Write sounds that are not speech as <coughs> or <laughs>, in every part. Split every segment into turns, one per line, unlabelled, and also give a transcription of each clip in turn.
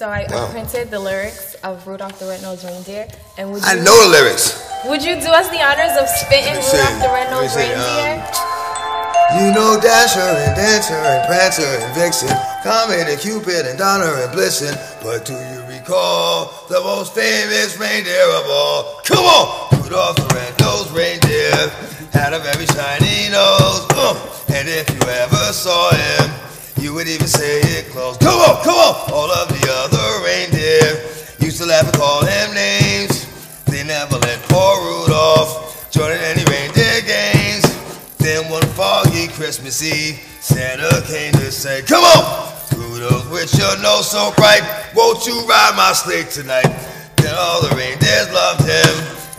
So I, I
Wow.
printed the lyrics of Rudolph the Red-Nosed Reindeer, and would you,
I know the lyrics.
would you do us the honors of spitting
Let me see.
Rudolph the Red-Nosed
um,
Reindeer?
You know Dasher and Dancer and Prancer and Vixen, Comet and Cupid and Donner and Blitzen. But do you recall the most famous reindeer of all? Come on! Rudolph the red-nosed reindeer had a very shiny nose. Uh, and if you ever saw him, you would even say it close. Come on, come on! All of the other reindeer used to laugh and call him names. They never let poor Rudolph join in any reindeer games. Then one foggy Christmas Eve, Santa came to say, Come on! Rudolph, with your nose so bright, won't you ride my sleigh tonight? Then all the reindeers loved him,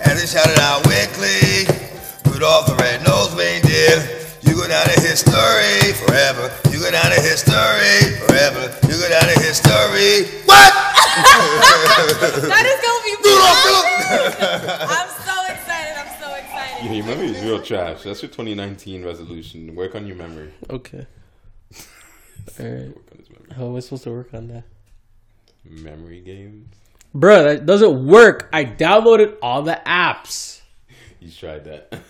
and they shouted out with Rudolph the red-nosed reindeer, you go down in history forever. You go down in history forever. You go down in history. What? <laughs>
That is gonna be
Rudolph, <laughs>
I'm so excited. I'm so excited.
Yeah, your memory is real trash. That's your 2019 resolution. Work on your memory.
Okay. <laughs> All right.
Work on his memory.
How am I supposed to work on that?
Memory games.
Bro, that doesn't work. I downloaded all the apps.
You tried that.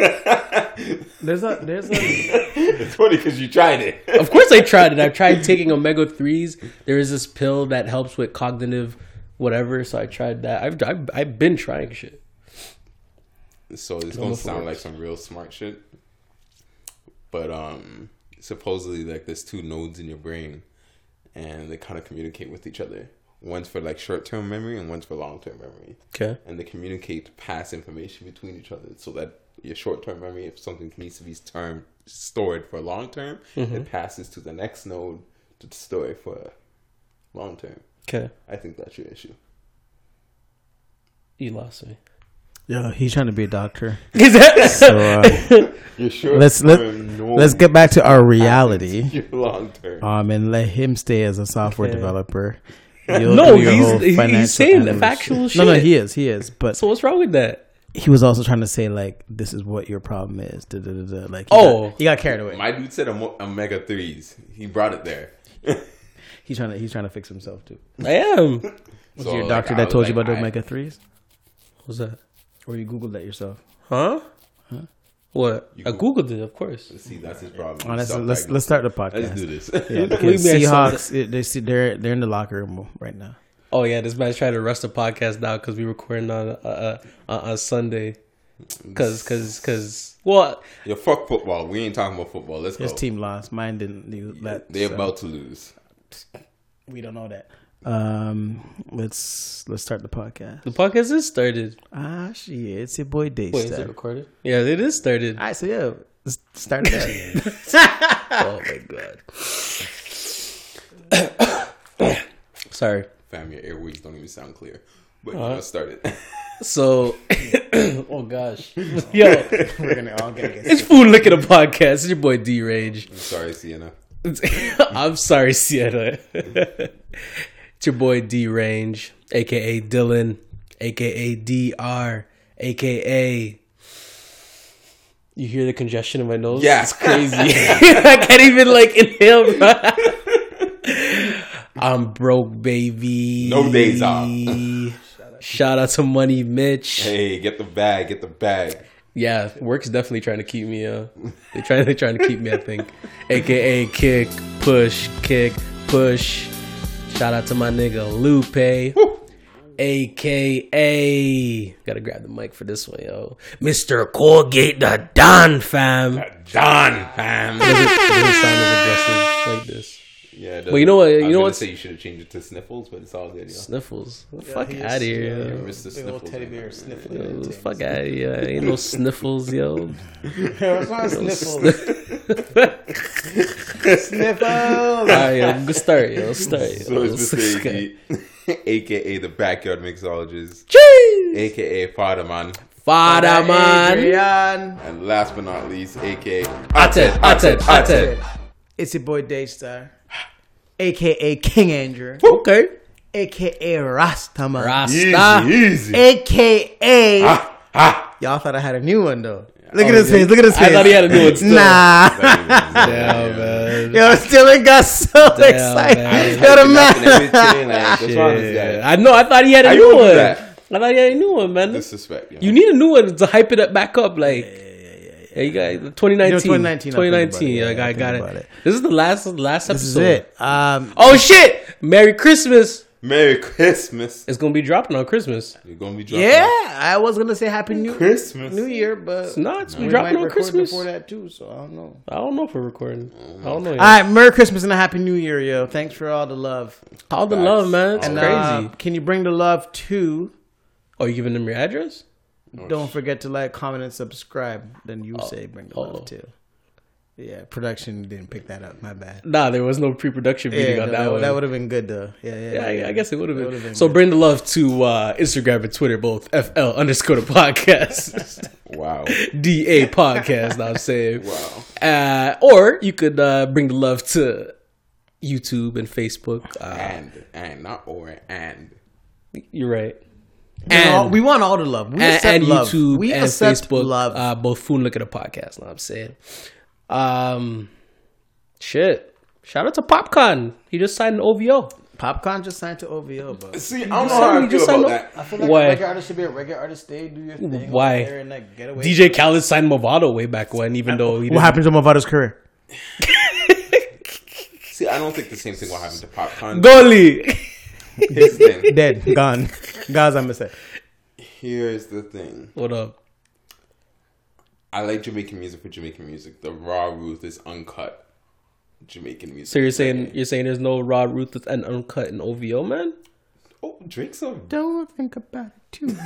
<laughs>
There's a there's a
it's funny because you tried it.
Of course I tried it. I tried taking omega 3s. There is this pill that helps with cognitive whatever, so I tried that. I've I've, I've been trying shit.
So it's gonna
if it
sound like some real smart shit. But um supposedly like there's two nodes in your brain and they kind of communicate with each other. One's for like short term memory and one's for long term memory.
Okay.
And they communicate to pass information between each other so that your short term memory, if something needs to be term stored for long term, it passes to the next node to store it for long term.
Okay.
I think that's your issue.
You lost me.
yo. He's trying to be a doctor.
Is <laughs> that
So uh,
Your short
let's let let's get back to our reality. <laughs>
Your long term.
Um, and let him stay as a software
Okay.
developer. <laughs> You'll
No, he's- he's saying the
analysis.
factual
No, no, he is, he is. But
so what's wrong with that?
He was also trying to say like, this is what your problem is. Da, da, da, da. Like, he
Oh.
got, he got carried away.
My dude said omega threes. He brought it there. <laughs>
He's trying to he's trying to fix himself too.
I am. <laughs>
Was
So,
your doctor
I
that
was
told you
like,
about the omega threes,
What's that?
or you googled that yourself?
Huh? What? I googled it, of course.
See, that's his problem.
Oh, let's, let's let's start the podcast.
Let's do this.
Yeah, <laughs> because
Believe me, I saw
Seahawks, they see they're they're in the locker room right now.
Oh yeah, this man's trying to rush the podcast now because we're recording on uh, uh, uh, Sunday. Cause, cause, cause. Well,
Yo, fuck football. We ain't talking about football. Let's go.
His
go.
team lost. Mine didn't. do that,
They're
so
about to lose.
We don't know that. Um, let's let's start the podcast.
the podcast is started.
Ah, shit, it's your boy Day
Wait, is it recorded? Yeah, it is started.
All right, so yeah, let's start it. <laughs> <laughs>
oh my god. <coughs> Sorry.
Fam, your airways don't even sound clear. But
Uh-huh.
you know, start it.
So, <coughs> <coughs> oh gosh, <laughs> yo,
We're gonna all get it.
it's food looking a podcast. It's your boy D Rage.
I'm sorry, Sienna. <laughs>
I'm sorry, Sienna. it's your boy D Range, aka Dylan, aka DR, aka. You hear the congestion in my nose?
Yeah.
it's crazy. <laughs> I can't even like inhale. bro. I'm broke, baby.
No days off. <laughs>
Shout out to Money Mitch.
Hey, get the bag. Get the bag.
Yeah, work's definitely trying to keep me. Uh, they try They're trying to keep me. I think, <laughs> AKA kick, push, kick, push. Shout out to my nigga Lupe, AKA. Gotta grab the mic for this one, yo. Mister Colgate the Don fam.
Don, fam.
It doesn't, it doesn't sound as aggressive like this.
Yeah. it
Well, you know what- you
I was
know
gonna
what's-
say you should have changed it to sniffles, but it's all good. Yo.
Sniffles. fuck out of here.
Yeah,
yo.
Mr. Sniffles.
teddy bear sniffling.
Yo, Fuck out of here. Ain't no sniffles, yo. <laughs>
Sniffle. <laughs>
Alright, yo, go start, yo. Start, yo.
So it's Mr. AG, aka the backyard mixologist,
Jeez.
aka Father Man,
Father man.
Adrian.
and last but not least, aka
Ated, ated, ated.
It's your boy Daystar, aka King Andrew,
Okay.
aka Rastaman,
Rasta.
easy.
aka.
Ah,
Y'all thought I had a new one though. Look
Oh,
at his
yeah.
face. Look at his face.
I thought he had a new one still.
Nah.
Damn, man. man.
Yo, Dylan got so
Damn,
excited.
man. <laughs>
Yo, the
Hyping up and
man.
like, what's wrong with this
Yeah.
guy?
I know. I thought he had a new one.
that?
I thought he had a new one, man.
Disrespect. Yo.
You need a new one to hype it up back up. Like, yeah, you got 2019.
You know, 2019,
2019.
I'll
Yeah,
think
I got, it.
I'll think about it.
This is the last last episode.
This is it. Um,
Oh shit! Merry Christmas.
Merry Christmas.
It's gonna be dropping on Christmas.
You're gonna be dropping
yeah, I was gonna say Happy New
Christmas.
New Year, but
No, it's
we
dropping
might
on Christmas.
before that too. So I don't know.
I don't know if we're recording. I don't know. Yet.
All right, Merry Christmas and a Happy New Year, yo! Thanks for all the love.
All the
Facts.
love, man. It's
And
crazy.
uh, can you bring the love to?
oh, you giving them your address?
Don't forget to like, comment, and subscribe. Then you say bring the
oh.
love to. Yeah, production didn't pick that up. My bad.
Nah, there was no pre-production meeting
Yeah,
on
that,
that, one.
that would have been good though. Yeah, yeah.
Yeah, I, I guess it would have been.
would've been
So
good.
bring the love to uh, Instagram and Twitter, both FL underscore the podcast, <laughs>
Wow. <laughs>
DA podcast. Now I'm saying,
Wow.
uh, or you could uh, bring the love to YouTube and Facebook. Uh,
And and not or and.
you're right.
We want all-
And
we want all the love. We
and,
accept
and
love.
YouTube
we
and
accept
Facebook,
love.
uh, both Food and Look at a podcast. Know what I'm saying, um, shit. Shout out to Popcaan. He just signed an OVO.
Popcaan just signed to OVO, but
See, I don't know how I feel
signed
about that.
I feel like
Why?
a regular artist should be a regular artist. Stay, do your thing.
Why?
And like, get away.
DJ Khaled signed Mavado way back when, even though he didn't.
What happened to Mavado's career? <laughs>
See, I don't think the same thing will happen to Popcaan.
Goalie.
Here's the thing.
Dead, gone. Guys, I'm say.
Here's the thing.
what up?
I like Jamaican music for Jamaican music. The raw Ruth is uncut Jamaican music.
So you're saying you're saying there's no raw Ruth and uncut in OVO, man?
oh Drake's a
Don't think about it too much.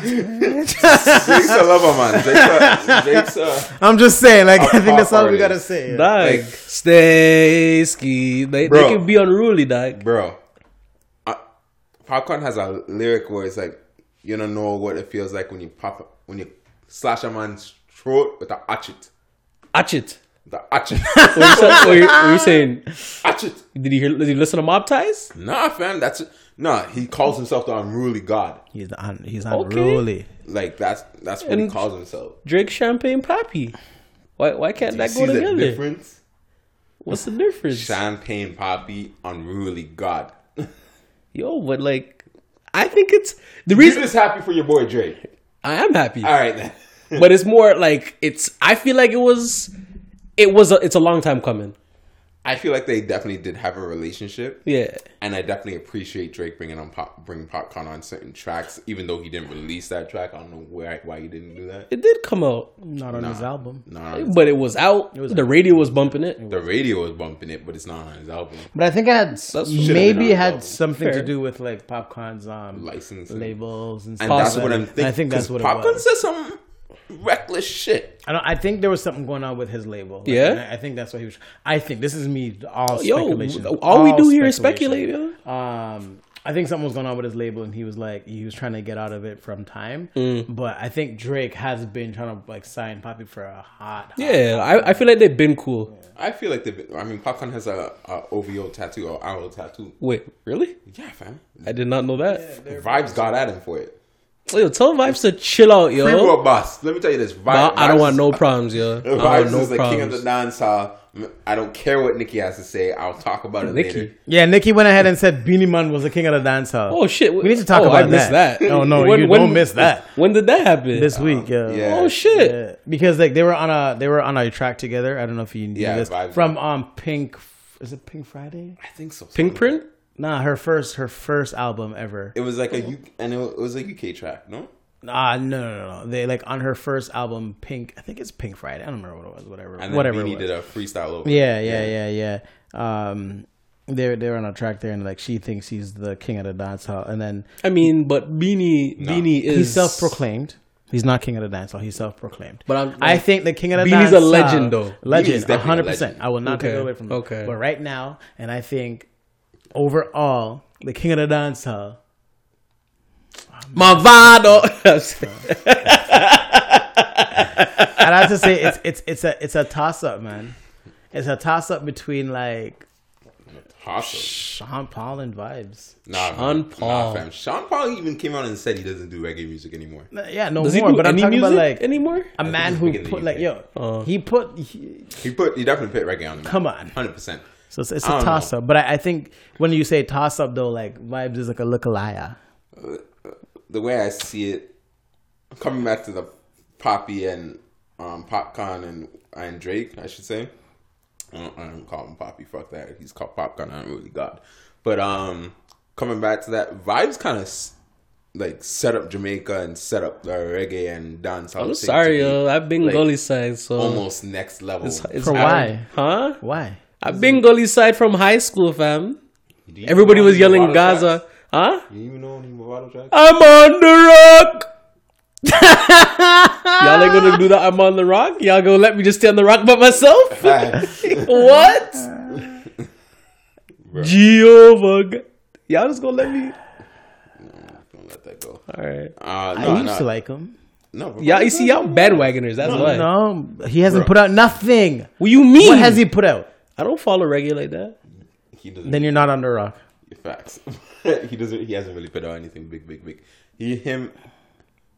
Drake's a lover man. Drake's a, Drake's a
I'm just saying, like, I think that's
pop
all we gotta say.
Dog,
Like-
stay ski. They, they can be unruly, dog.
bro. Popcaan has a lyric where it's like you don't know what it feels like when you pop when you slash a man's throat with a hatchet.
Atch it.
The hatchet. <laughs>
What you, say, what you, what you saying?
hatchet.
Did you hear? Did he listen to Mob Ties?
Nah, fam. That's nah. He calls himself the unruly god.
He's un, he's
Okay.
unruly.
Like that's that's what he calls himself.
Drake Champagne Poppy. Why why can't that
See
go
the
together?
difference?
What's the difference?
Champagne Poppy, unruly god.
Yo, but like, I think it's the reason.
You
reason
just happy for your boy Drake.
I am happy.
All right then.
but <laughs> it's more like it's. I feel like it was, it was. A, it's a long time coming.
I feel like they definitely did have a relationship,
Yeah,
and I definitely appreciate Drake bringing on pop, bringing Popcaan on certain tracks, even though he didn't release that track. I don't know why why he didn't do that.
it did come out,
Not on his album.
Nah,
but it was out. It was the radio was bumping it.
the radio was bumping it, but it's not on his album.
But I think it had
That's-
maybe it had
album.
something
Fair.
to do with like Popcaan's um
Licensing.
labels and stuff.
And that's what I'm thinking.
I think that's what it
Popcaan
was.
said some reckless shit.
I don't. I think there was something going on with his label. Like,
Yeah?
I, I think that's what he was. I think this is me. All
Yo,
speculation.
all we do here is speculate,
speculation. Um, I think something was going on with his label, and he was like, he was trying to get out of it from time.
Mm.
But I think Drake has been trying to like sign Poppy for a hot. hot
Yeah, I, I feel like they've been cool.
I feel like the. I mean, Popcaan has a, a OVO tattoo or owl tattoo.
Wait, really?
Yeah, fam.
I did not know that.
Vybz got at him for it.
Yo, tell Vybz to chill out, yo.
Free world boss. Let me tell you this. Vybz,
Nah, I don't want no problems, yo. I don't
Vybz
want no
is the king of the dance hall. I don't care what Nicki has to say. I'll talk about it
Nicki.
later.
Yeah, Nicki went ahead and said Beenie Man was the king of the dance hall.
Oh shit!
We need to talk
oh,
about
I missed
that.
that.
No, no,
When-
you
when-
don't miss that.
When did that happen?
This week, yeah.
yeah.
Oh shit!
Yeah, because like they were on a they were on a track together. I don't know if you knew
Yeah,
this
Vybz.
from um Pink. Is it Pink Friday?
I think so.
Pink print?
Nah, her first her first album ever.
It was like a U, and it was a UK track. No,
Ah, no, no, no, no. They like on her first album, Pink. I think it's Pink Friday. I don't remember what it was. Whatever,
and then
whatever.
Beenie
it was.
did a freestyle over.
Yeah, yeah, yeah, yeah. Um, they're they're on a track there, and like she thinks he's the king of the dance hall, and then
I mean, but Beenie Beenie is
he's self proclaimed. He's not king of the dance hall. He's self proclaimed.
But I'm-
I think the king of the
Beenie's
dance
a legend,
hall-
though.
Beenie's
Legend,
definitely a
hundred percent. I will not take it away from him.
okay.
But right now, and I think overall, the king of the dance hall.
Mavado. <laughs>
And I'd have to say it's it's it's a it's a toss up, man. It's a toss up between like
Awesome.
Sean Paul and Vybz.
Nah,
Sean
man.
Paul.
Nah, fam. Sean Paul even came out and said he doesn't do reggae music anymore.
Yeah, no
Does he
more.
do
But I'm talking
music
about like
anymore?
a man who
big in the
put like yo,
Oh.
he put. He,
He put he definitely put reggae on.
Come on.
hundred percent.
So it's, it's
I
a
don't know.
toss up. But I, I think when you say toss up though, like Vybz is like a lookalike.
The way I see it, coming back to the Poppy and um, Popcaan and and Drake, I should say. I don't, I don't call him Poppy. Fuck that. He's called Popcaan. I'm really God. But um, coming back to that, Vybz kind of like set up Jamaica and set up the reggae and dance.
I'm sorry, yo. I've been
like,
gully side, so
almost next level.
It's, it's
For why?
Huh?
Why?
I've been gully side from high school, fam. Everybody was yelling Gaza.
tracks?
Huh?
You even know any Mavado tracks?
I'm on the rock. <laughs> Y'all ain't gonna do that. I'm on the rock. Y'all gonna let me just stay on the rock by myself? <laughs> what? Jehovah. Y'all just gonna let me?
Don't let that go.
All right.
Uh,
I
no,
used
no,
to like him.
no. but
Yeah, you see, y'all bandwagoners. That's why.
No, he hasn't put out nothing.
What you mean?
What has he put out?
I don't follow reggae like that.
He doesn't.
Then you're not under rock.
Facts. <laughs> he doesn't. He hasn't really put out anything big, big, big. He him.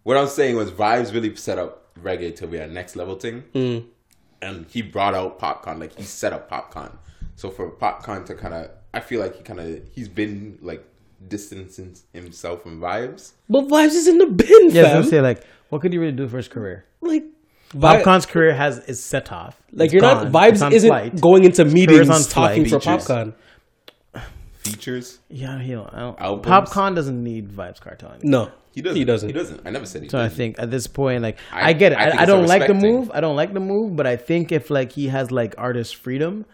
What I'm saying was Vybz really set up reggae to be a next level thing,
Mm.
and he brought out Popcaan. Like he set up Popcaan. So for Popcaan to kind of, I feel like he kind of he's been like distancing himself from Vybz.
But Vybz is in the bin,
Yeah, I was
fam.
gonna say like, what could he really do for his career?
like, vi-
Popcaan's career has is set off.
like
It's
you're
gone.
not
It's
vibes
on
isn't
flight.
going into
career's
meetings
on
talking
flight.
for
Features.
Popcaan.
Features.
Yeah, you know, I don't,
Albums.
Popcaan doesn't need Vybz Kartel. anymore.
No,
He doesn't.
He doesn't.
He doesn't. I never said he.
So I
doesn't.
think at this point, like
I-
I, get it.
I think
I, I
it's a
don't like the
respect thing.
move. I don't like the move, but I think if like he has like artist freedom,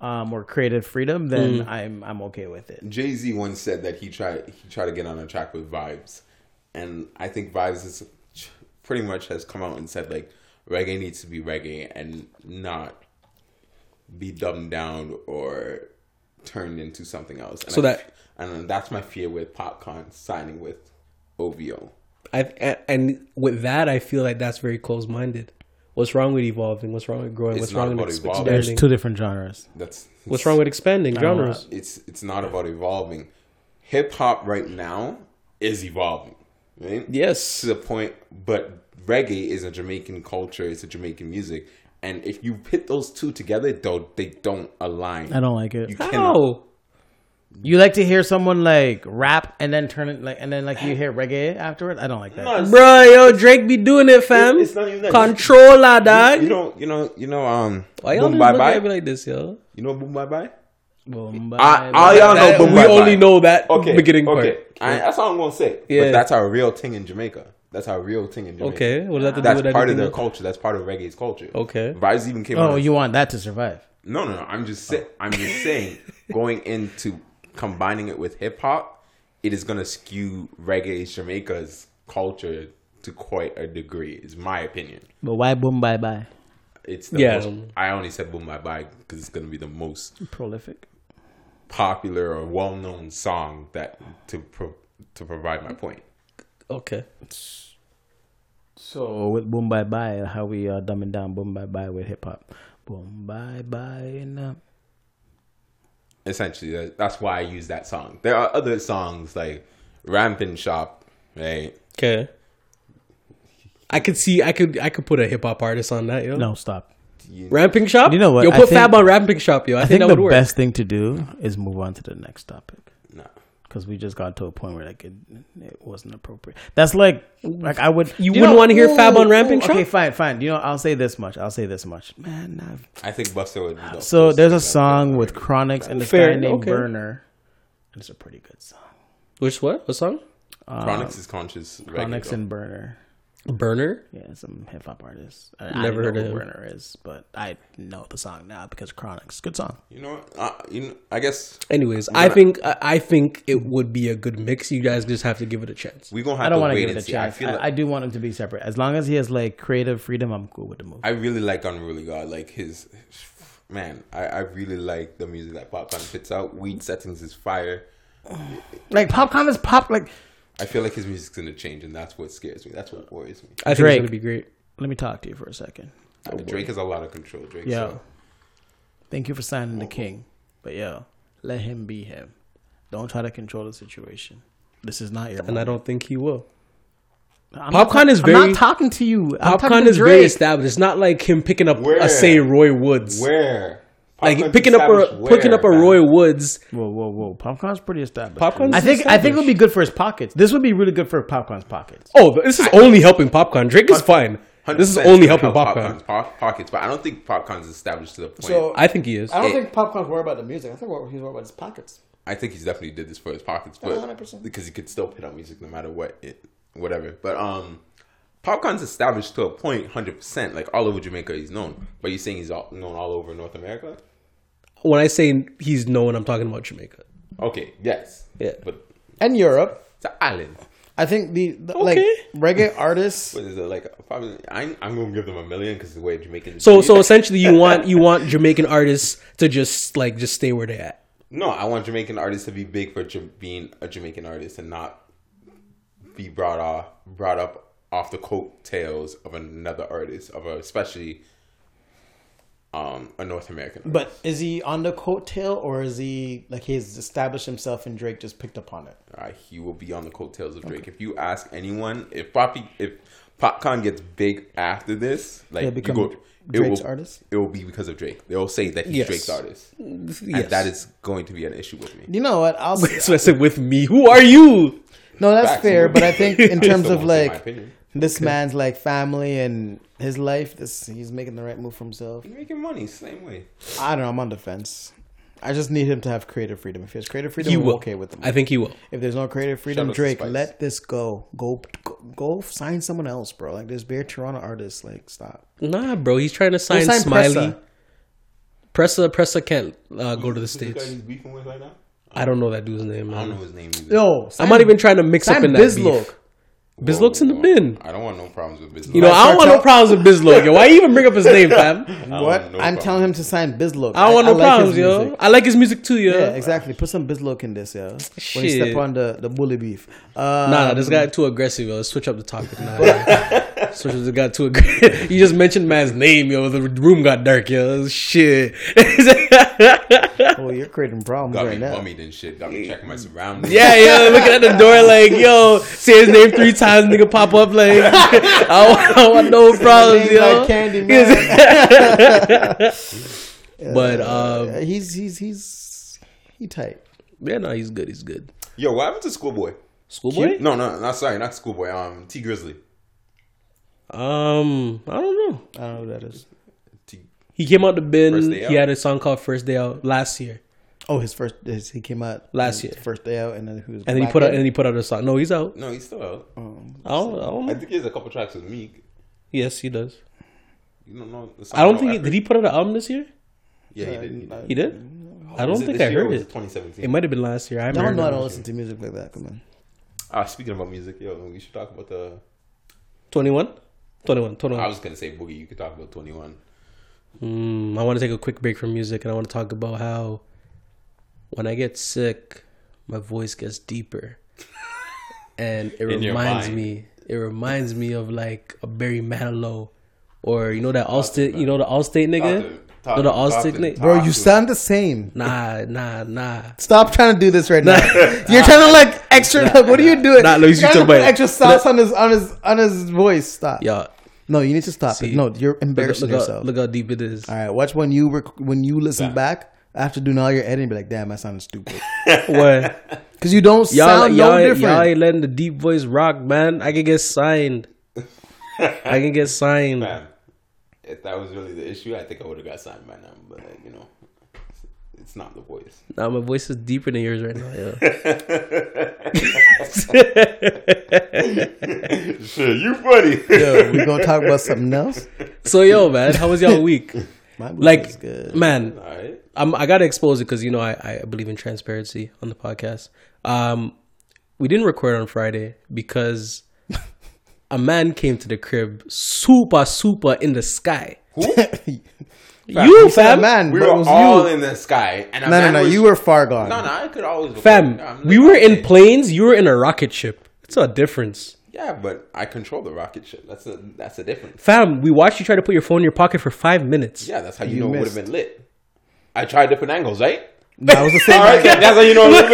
um, or creative freedom, then I'm I'm okay with it.
Jay Z once said that he tried he tried to get on a track with Vybz, and I think Vybz is pretty much has come out and said like reggae needs to be reggae and not be dumbed down or turned into something else. And
So
I-
that-
and that's my fear with Popcaan signing with OVO.
I a- and with that, I feel like that's very close minded. What's wrong with evolving? What's wrong with growing?
It's
What's wrong with
about
ex-
evolving.
There's
expanding?
two different genres.
That's
What's wrong with expanding genres?
it's it's not about evolving. Hip hop right now is evolving, right?
Yes.
to the point, but reggae is a Jamaican culture. It's a Jamaican music, and if you pit those two together, though they don't align.
I don't like it.
You cannot.
How?
You like to hear someone like rap and then turn it like and then like you hear reggae afterward. I don't like that.
No,
Bro, yo, Drake be doing it, fam.
It's not even that.
Controller, dog.
You know, you know, you know. Um,
Why y'all
boom
just
bye
look
bye.
me like this, yo?
You know, boom bye bye.
Boom,
I- all y'all know
That-
boom
we
bye
only
bye.
know that
Okay,
beginning part.
okay. I, that's all I'm gonna say.
Yeah.
But that's our real thing in Jamaica. That's our real thing in Jamaica.
Okay, what does that have to do
That's
with
part of
anything
their
else?
culture. That's part of reggae's culture.
Okay.
Vybz even came.
Oh,
out
you want that to survive?
No, no, no. I'm just saying. Oh. I'm just saying. <laughs> Going into combining it with hip hop, it is gonna skew reggae Jamaica's culture to quite a degree. Is my opinion.
But why boom bye bye?
It's the
Yeah.
most, I only said boom bye bye because it's gonna be the most
Prolific.
popular or well known song that to pro, to provide my point.
Okay.
So with boom bye bye, how we uh, dumbing down boom bye bye with hip hop? Boom bye bye and uh,
Essentially, that's why I use that song. There are other songs like Ramping Shop, right?
Okay. I could see. I could. I could put a hip hop artist on that, yo.
no stop.
Ramping shop.
You know what?
Yo,
I
put
think-
Fab on Ramping shop, yo. I,
I
think,
think
that
the
would work.
best thing to do is move on to the next topic
No.
Because we just got to a point where like it, it wasn't appropriate. That's like like I would.
You wouldn't wanna hear Fab on Ramping
Okay, fine, fine. You know, I'll say this much. I'll say this much, man. Nah.
I think Buster would. Be the
So there's a song with Chronixx and this
Fair,
guy named
okay.
Burner. It's a pretty good song.
Which what? What song?
Um, Chronixx is conscious. reggae, Chronixx
and Burner.
Burner.
Yeah, some hip hop artist. I,
Never
I
heard
know
of
who
him.
Burner is, but I know the song now because of Chronixx. Good song.
You know what? Uh, you know, I guess
Anyways, I think I I think it would be a good mix. You guys just have to give it a chance.
we're gonna have
I don't
to
want to give it a
see.
chance.
I feel like
I do want him to be separate. As long as he has like creative freedom, I'm cool with the move.
I really like Unruly God. Like his man, I, I really like the music that Popcaan puts out. Weed settings is fire.
Like Popcaan is pop. Like
I feel like his music's gonna change, and that's what scares me. That's what worries me.
I think
Drake.
it's gonna be great.
let me talk to you for a second.
Uh, Drake has a lot of control. Drake.
Yo,
So.
thank you for signing the king. But yo, Let him be him. Don't try to control the situation. This is not your.
and I don't think he will.
I'm
Popcaan
not,
is
I'm not talking to you. I'm talking
Popcaan
to
is very
Drake.
established. It's not like him picking up
Where?
a say Roy Woods.
Where?
Like
Popcaan's
picking up
established
a picking up a
where,
Roy? Woods.
Whoa, whoa, whoa! Popcaan's pretty established.
Popcaan's
I think. I think it would be good for his pockets. This would be really good for Popcaan's pockets.
Oh, this is only helping Popcaan. Drake is fine. This is only helping
help
Popcaan.
Popcaan's po- pockets, but I don't think Popcaan's established to the point.
So-
I think he is.
I don't
It-
think Popcaan's worried about the music. I think he's worried about his pockets.
I think he's definitely did this for his pockets, but
100%.
because he could still put out music no matter what, it, whatever. But um, Popcaan's established to a point, hundred percent. Like all over Jamaica, he's known. But you're saying he's all, known all over North America?
When I say he's known, I'm talking about Jamaica.
Okay, yes,
Yeah.
but
And Europe.
it's an island.
I think the, the like
Okay.
reggae artists.
What is it like? Probably, I, I'm gonna give them a million because the way Jamaicans.
So
do
so
it.
essentially, you <laughs> want you want Jamaican artists to just like just stay where they at.
no, I want Jamaican artists to be big for Jam- being a Jamaican artist and not be brought off brought up off the coattails of another artist of a especially um a North American. Artist.
But is he on the coattail or is he like he's established himself and Drake just picked up on it?
uh, he will be on the coattails of Drake. If you ask anyone, if Poppy, if Popcaan gets big after this, like you go, it
Drake's
will,
artist?
It will be because of Drake. They'll say that he's
Yes.
Drake's artist,
Yes.
and that is going to be an issue with me.
You know what? I'll <laughs>
So I said, with me, who are you?
no, that's
Facts.
fair. But I think <laughs> in terms of like
opinion.
this man's like family and his life, this he's making the right move for himself.
He's making money same way.
I don't know. I'm on defense. I just need him to have creative freedom. If he has creative freedom,
He
I'm
will.
okay with him.
I think he will.
if there's no creative freedom,
out
Drake, let this go. Go, go. Go sign someone else, bro. Like there's bare Toronto artists. Like stop.
Nah, bro, he's trying to sign,
sign
Smiley.
Pressa.
Pressa, Pressa can't uh, go to the
Who's this guy
states.
he's beefing with right now?
I don't know that dude's name.
I don't know his name either.
Yo,
I'm not even trying to mix up in that
Bizlock.
beef. Bizlock's in the bin.
I don't want no problems with business.
You know, I don't want no problems with Bizlock. Yo. Why you even bring up his <laughs> name, fam?
What? I'm telling him to sign Bizlock.
I don't want no
like
problems, yo.
music.
I like his music too, yo.
Yeah, exactly. Put some Bizlock in this, yo. When you step on the, the bully beef. Uh,
Nah, nah, this guy too aggressive, yo. Let's switch up the topic now. yo. <laughs> switch up the guy too aggressive. <laughs> you just mentioned man's name, yo. The room got dark, yo. Shit. <laughs>
Oh, you're creating problems
Got
right
me
now.
bummied and shit. Got me checking my surroundings.
yeah, yeah. <laughs> Looking at the door like, yo. Say his name three times, nigga pop up like, <laughs> I, want, I want no problems,
Name's
yo.
like Candy Man.
but um,
Uh, he's he's he's he tight.
yeah, no, he's good. He's good.
Yo, what happened to Schoolboy?
Schoolboy?
No, no, not sorry, not Schoolboy. Um, Tee Grizzley.
Um, I don't know.
I don't know who that is.
T.
He came out the bin. He
Out?
had a song called First Day Out last year.
Oh, his first his, he came out
Last year.
first day out, and then he was
And then he put out
in.
and he put out a song. No, he's out.
No, he's still out.
I don't, I don't
I think he has a couple tracks with Meek.
Yes, he does.
You don't know. The song
I don't think he, did he put out an album this year?
Yeah, he did. He did.
He did. I don't think I heard it.
2017.
It might have been last year. I
I don't know. I
it.
don't listen to music like that. Come on.
Ah, speaking about music, yo, we should talk about the.
21? 21,
I was gonna say Boogie. You could talk about Twenty One.
Mm, I want to take a quick break from music and I want to talk about how when I get sick, my voice gets deeper. <laughs> and it
In
reminds me, it reminds me of like a Barry Manilow or you know that Allstate, you know the Allstate nigga?
Talk
know the
to- talk
Allstate nigga?
Bro, you sound the same.
Nah, nah, nah.
Stop trying to do this right <laughs> now. You're trying to like extra. Like, what are you doing?
Nah, look, you
You're trying
talking
to put
about-
extra sauce on his on his on his voice. Stop.
Yo,
No, you need to stop
See?
it. No, you're
look,
embarrassing
look,
yourself.
how, look how deep it is.
All right, watch when you rec- when you listen
Yeah.
back after doing all your editing. Be like, damn, I sounded stupid <laughs>
What?
because you don't
Y'all,
sound
y'all,
no
y'all
different.
ain't letting the deep voice rock, man. I can get signed. I can get signed.
Man, if that was really the issue, I think I would have got signed by now. But you know, it's not the voice.
Nah, my voice is deeper than yours right now. Yeah. <laughs>
Shit, you funny.
Yo, we gonna talk about something else.
so yo, man, how was y'all week? <laughs>
My week
Like,
was good.
man,
All right.
I'm, I gotta expose it because you know I, I believe in transparency on the podcast. Um, we didn't record on Friday because <laughs> a man came to the crib, super super in the sky. You
You said
fam,
man,
We
but
were
it was
all
you.
in the sky, and a
No, no,
man
no.
was-
You were far gone.
No, no. I could always. record.
fam,
I'm
we were in planes. You were in a rocket ship. It's a difference.
Yeah, but I control the rocket ship. That's a that's a difference.
Fam, we watched you try to put your phone in your pocket for five minutes.
Yeah, that's how you,
You
know it would have been lit. I tried different angles, right?
That was the same.
All right,
angle.
that's how you know it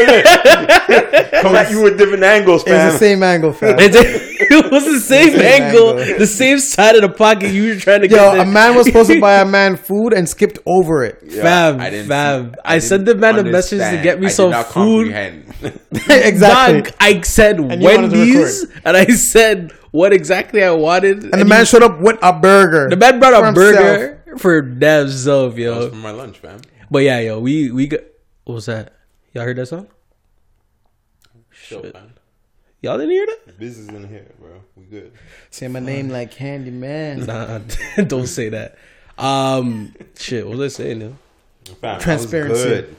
was <laughs> Come at you with different angles,
It was
fam.
the same angle, fam.
It, it was the same,
Same
angle,
angle.
the same side of the pocket you were trying to get.
Yo,
get.
a man was supposed to buy a <laughs> man food and skipped over it.
Yeah,
fam,
I didn't
fam.
see-
I, sent the
didn't
man a message to get me
I did
some
not
food. <laughs>
exactly.
Dog, I said
And wanted
Wendy's, and I said what exactly I wanted,
and the man showed up with a burger.
the man brought
for
a burger for damn self,
that was
yo.
for my lunch, fam.
But yeah, yo, we we got what was that? Y'all heard that song?
Chill, fam.
Y'all didn't hear that?
Business in here, bro. We good.
Say my name like Candyman.
Nah, <laughs> don't say that. Um, shit, what was I saying? Yo?
Fam, that was
Transparency.
good.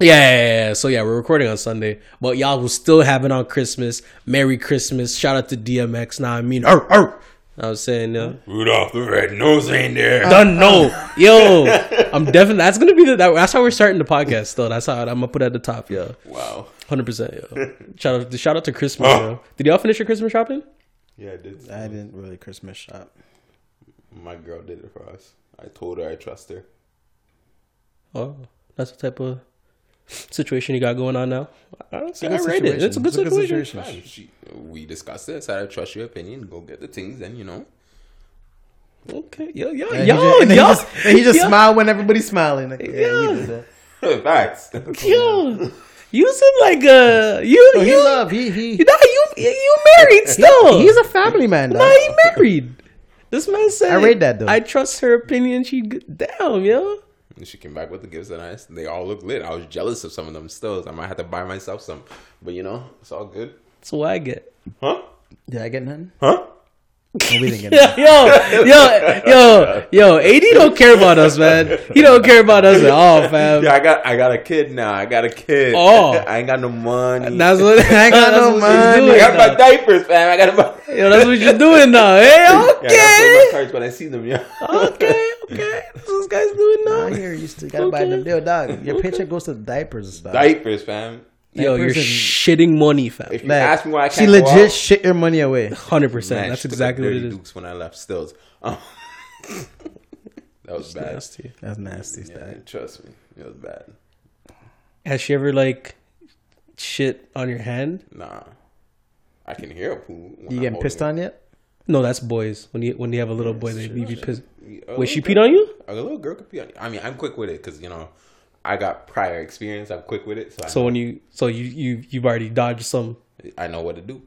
Yeah, yeah, yeah, yeah. So yeah, we're recording on Sunday, but y'all will still have it on Christmas. Merry Christmas! Shout out to DMX. Nah, I mean, arr, arr. I was saying, yo,
Rudolph the red-nosed reindeer.
done no, yo, I'm definitely that's gonna be the that, that's how we're starting the podcast. Though that's how I'm gonna put it at the top, yo,
Wow.
hundred percent, yo. <laughs> Shout out, shout out to Christmas, yo. Oh. Did y'all finish your Christmas shopping?
Yeah, I did.
I didn't really Christmas shop.
My girl did it for us. I told her I trust her.
Oh, that's the type of situation you got going on now. I don't say I rate it. It's a good
situation. A
situation.
situation.
She, we discussed this. I trust your opinion. Go get the things, and you know.
Okay, yo, yo,
And
yo,
he just, and
yo,
he just, and he just
yo.
smiled when everybody's smiling. Like, yeah,
Yeah.
he. <laughs>
Facts.
Yo, you seem like a you.
No, he
you,
love. He he.
you, nah, you, you married still.
He's a family man.
nah, he married. This man said,
I rate that, though.
I trust her opinion. She g- damn, yo.
And she came back with the gifts, and I, they all look lit. I was jealous of some of them stills. I might have to buy myself some, but you know, it's all good.
That's what I get.
Huh?
Did I get none?
Huh?
No, we didn't get
yo, <laughs>
none.
yo, yo, yo. Ad don't care about us, man. He don't care about us at all, fam.
Yeah, I got I got a kid now. I got a kid.
Oh. <laughs>
I ain't got no money.
That's what <laughs> I
ain't got no money.
I
Doing,
got my diapers, fam. I got my.
Yo, that's what you're doing now. Hey,
Yeah, I gotta my cards when I see them. Yeah.
okay, okay. That's what this guy's doing now.
I hear you still gotta buy them. Yo, dog, your paycheck goes to diapers and stuff.
Diapers, fam.
Yo, you're
person-
shitting money, fam.
If you
Like,
ask me why I can't
she
go
legit
out,
shit your money away.
Hundred percent.
man,
That's exactly what it is.
dirty
is.
Dukes when I left stills. Um, <laughs> that was bad.
Nasty.
That's nasty
Yeah,
stuff.
trust me, it was bad.
Has she ever like shit on your hand?
Nah, I can hear a poo. when
You
I'm
getting pissed
holding
on yet?
No, that's boys. When you when you have a little boy, they leave you pissed.
It. A
Wait, she
little
peed on you?
A little girl could pee on you. I mean, I'm quick with it because you know I got prior experience. I'm quick with it, so
So
know,
when you so you you you've already dodged some.
I know what to do.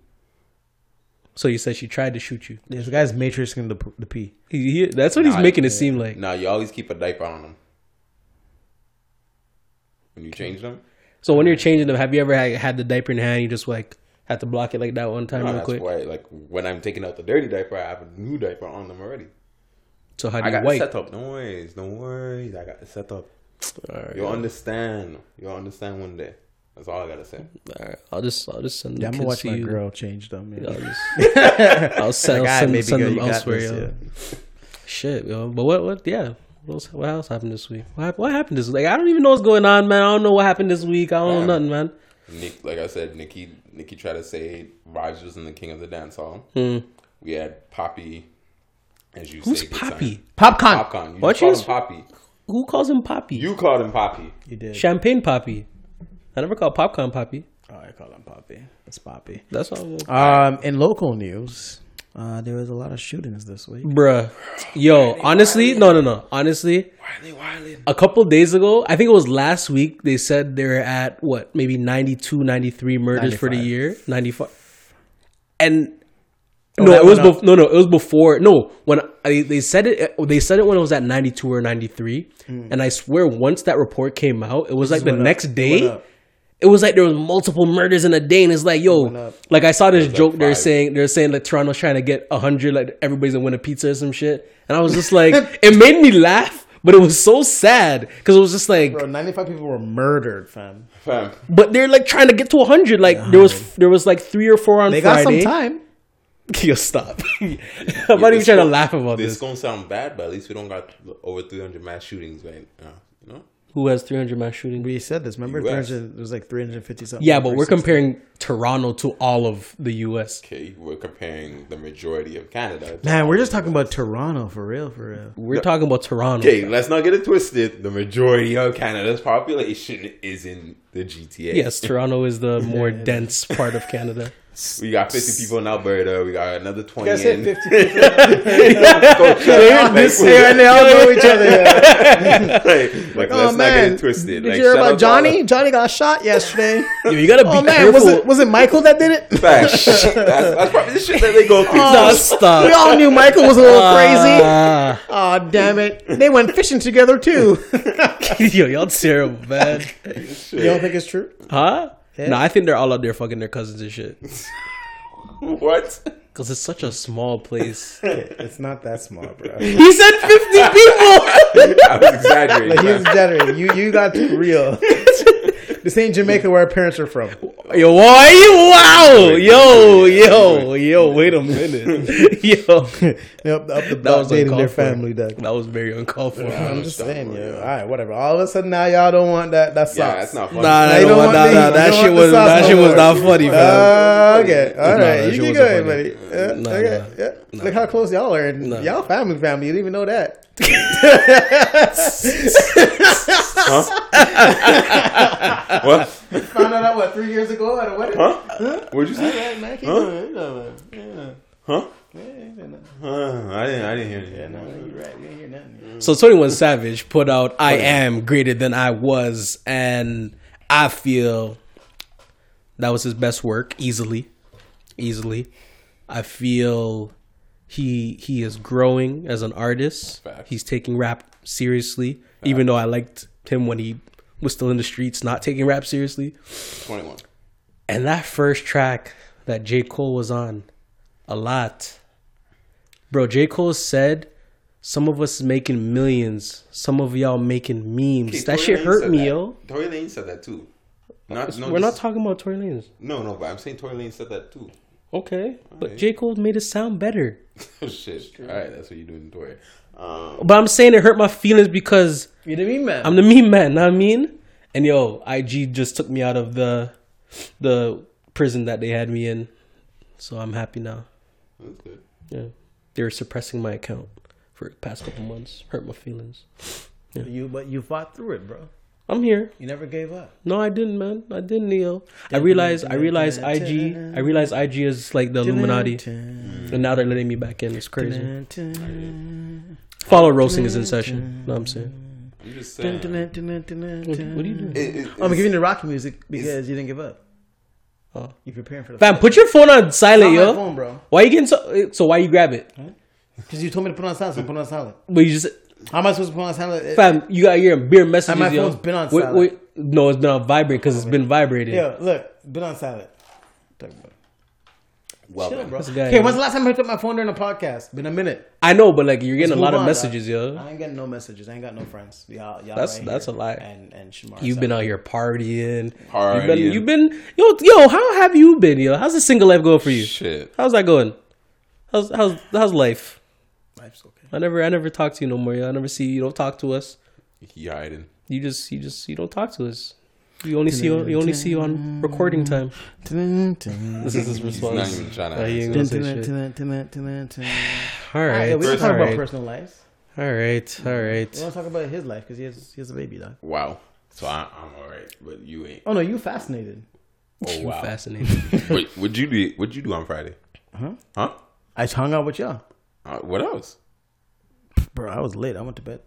So you said she tried to shoot you.
This guy's matrixing the, the pee.
He, he, that's what he's
Nah,
making it seem like.
Now you always keep a diaper on them when you change them.
So when you're changing them, have you ever had, had the diaper in your hand? You just like had to block it like that one time
No,
real
that's
quick.
why, like when I'm taking out the dirty diaper, I have a new diaper on them already.
So how do
I
you
got
wipe?
the setup. No worries, no worries. I got the setup.
Alright,
You'll understand. You'll understand one day. That's all I gotta say.
alright. I'll just I'll just send
Yeah,
the
I'm gonna
kids
watch
to
my
you.
girl change them.
I'll just <laughs> I'll send,
Like,
I'll
"Ah,
send,
baby
send
girl,
them
you got
elsewhere.
this,
yo.
yeah."
Shit, yo. But what what yeah. What else, what else happened this week? What, hap- what happened this week? Like, I don't even know what's going on, man. I don't know what happened this week. I don't know nothing, man.
Nick, like I said, Nicki, Nicki tried to say Vybz wasn't the king of the dance hall.
Hmm.
We had Poppy, as you
Who's
say.
Poppy?
time.
Popcaan.
Popcaan. You
Why
just called
you-
him Poppy.
Who calls him Poppy?
You called him Poppy.
You did.
Champagne Poppy. I never called Popcaan Poppy.
Oh, I call him Poppy. That's Poppy.
That's all.
Um, in local news, uh, there was a lot of shootings this week.
Bruh. Yo, honestly, no, no, no. Honestly,
Why are they wilding?
a couple days ago, I think it was last week, they said they're at what, maybe 92, 93 murders for the year. 95. And
Oh,
Oh,
no,
it was
went
bef- no, no, it was before. No, when I, they said it, uh, they said it when it was at 92 or 93. Hmm. And I swear once that report came out, it was like the
went up.
next day. It was like there was multiple murders in a day, and it's like, yo, like I saw this
was like
joke. they're saying they're saying like Toronto's trying to get hundred, like everybody's gonna win a pizza or some shit. And I was just like, <laughs> it made me laugh, but it was so sad because it was just like,
Bro, 95 people were murdered, fam.
Fam.
but they're like trying to get to hundred. Like there was there was like three or four on
They got some time. <laughs>
Yo, stop. <laughs> I'm not even
This
trying to
gon-
laugh about
This
this.
gonna sound bad, but at least we don't got over 300 mass shootings right uh, now. You know?
Who has 300 mass shootings?
We said this. Remember,
US.
300, it was like 350 something.
Yeah, but we're comparing Toronto to all of the U.S.
Okay, we're comparing the majority of Canada.
Man, we're just talking
US.
about Toronto for real, for real.
We're talking about Toronto.
Okay, let's not get it twisted. The majority of Canada's population is in the GTA.
Yes, Toronto is the <laughs> more dense part of Canada.
We got 50 people in Alberta. We got another 20
I said
in.
50 <laughs>
Like,
Yeah, and they all know each other. Yeah.
like, <laughs> like,
Oh
let's not get
man,
it twisted.
Did
Like,
you hear about
to all
Johnny? Johnny got shot yesterday.
Yo, <laughs> you gotta be
oh man,
careful.
was it was it Michael that did it?
the facts. that's, that's probably the shit that they go through.
Nah, stop.
We all knew Michael was a little crazy.
Ah.
Oh damn it! They went fishing together too.
Yo, y'all terrible, man.
you don't think it's true?
Huh?
Yeah.
No, I think they're all out there fucking their cousins and shit. <laughs>
what?
Because it's such a small place. <laughs>
It's not that small, bro. <laughs>
he said 50 people.
I was exaggerating.
Like, he was exaggerating. You you got too real. This ain't Jamaica where our parents are from.
Yo, why you? Wow. Yo, yo, yo, wait a minute. <laughs> Yo.
They up, up the
That
block
was
dating their
uncalled for.
family, Doug.
That was very uncalled for.
I'm just saying, yo.
yeah.
All right, whatever. All of a sudden now y'all don't want that. That sucks.
yeah, that's not funny.
Nah,
Now
that,
you don't
don't,
want
nah, nah, that shit
want
was that
no
shit was not funny, man.
Uh, okay, all right,
that
you
can
go
wasn't
good,
funny.
buddy. Yeah,
Nah,
okay,
nah.
yeah. Look how close y'all are. And
Nah.
Y'all family, family. You didn't even know that.
What?
Found out what three years ago at a wedding.
Huh? What'd you say?
Man, keep
Huh?
going, keep. Yeah.
Huh?
Yeah, yeah, no.
Uh, I didn't. I didn't hear you.
Yeah, no, you're right. You didn't hear nothing.
So 21 Savage put out I Am Greater Than I Was, and I feel that was his best work, easily. Easily. I feel he he is growing as an artist.
Facts.
He's taking rap seriously. Even though I liked him when he was still in the streets, not taking rap seriously.
Twenty-one.
And that first track that J. Cole was on, a lot. Bro, J. Cole said, some of us making millions, some of y'all making memes.
Okay,
that
Tory
shit
Lanez
hurt me,
that.
yo.
Tory Lane said that too. Not, no,
We're not talking about Tory Lanez.
No, no, but I'm saying Tory Lane said that too.
Okay. But
Alright.
J. Cole made it sound better.
Oh, <laughs> shit. All right, that's what you do in Tory. Um,
But I'm saying it hurt my feelings because
You didn't mean man.
I'm the mean man, know what I mean? And yo, IG just took me out of the the prison that they had me in. So I'm happy now.
that's good.
Yeah. They were suppressing my account for the past couple months. Hurt my feelings.
you, but you fought through it, bro.
I'm here.
You never gave up.
No, I didn't, man. I didn't, Neo. I realized I realized IG I realized IG is like the Illuminati. And now they're letting me back in. It's crazy. Follow roasting is in session. Know what I'm saying?
I'm just saying.
What, what are you doing?
It, it,
Oh, I'm giving you the Rocky music because you didn't give up.
Oh.
You preparing for the
Fam, put your phone on silent,
It's on my
yo.
phone, bro.
Why you getting so so why you grab it?
Because you told me to put on silent, so I put it on silent.
But you just
How am I supposed to put it on silent?
fam, you got your beer messages,
my
yo.
phone's been on
Wait,
silent.
wait, no, it's been on vibrate because it's been vibrating.
Yeah, look, been on silent. Talk about it.
well,
Chill, bro.
Guy,
Okay,
yo.
when's the last time I picked up my phone during a podcast? Been a minute.
I know, but like you're getting
Let's
a lot of
on,
messages,
dog.
yo.
I ain't getting no messages. I ain't got no friends. Y'all, y'all
That's-
right
that's
here.
a lie.
And and Shamar.
You've been out here partying. You've
Partying.
been, you've been, yo, yo. How have you been, yo? How's the single life going for you?
Shit.
How's that going? How's how's how's life?
Life's okay.
I never I never talk to you no more. I never see you. You don't talk to us.
He hiding.
You just you just you don't talk to us. You only see you, you only see you on recording time. <laughs> This is his
He's not
response.
even trying to
he ain't
answer.
gonna say shit.
All
All right,
we don't talk
all
about personal lives.
all right, all right.
We don't talk about his life because he has he has a baby, dog.
Wow. So I, I'm all right, but you ain't.
Oh no, you fascinated.
Oh
You
wow.
fascinating. <laughs>
Wait, what'd you do? What'd you do on Friday?
Huh?
Huh?
I just hung out with y'all,
Uh, what else?
Bro. I was late. I went to bed.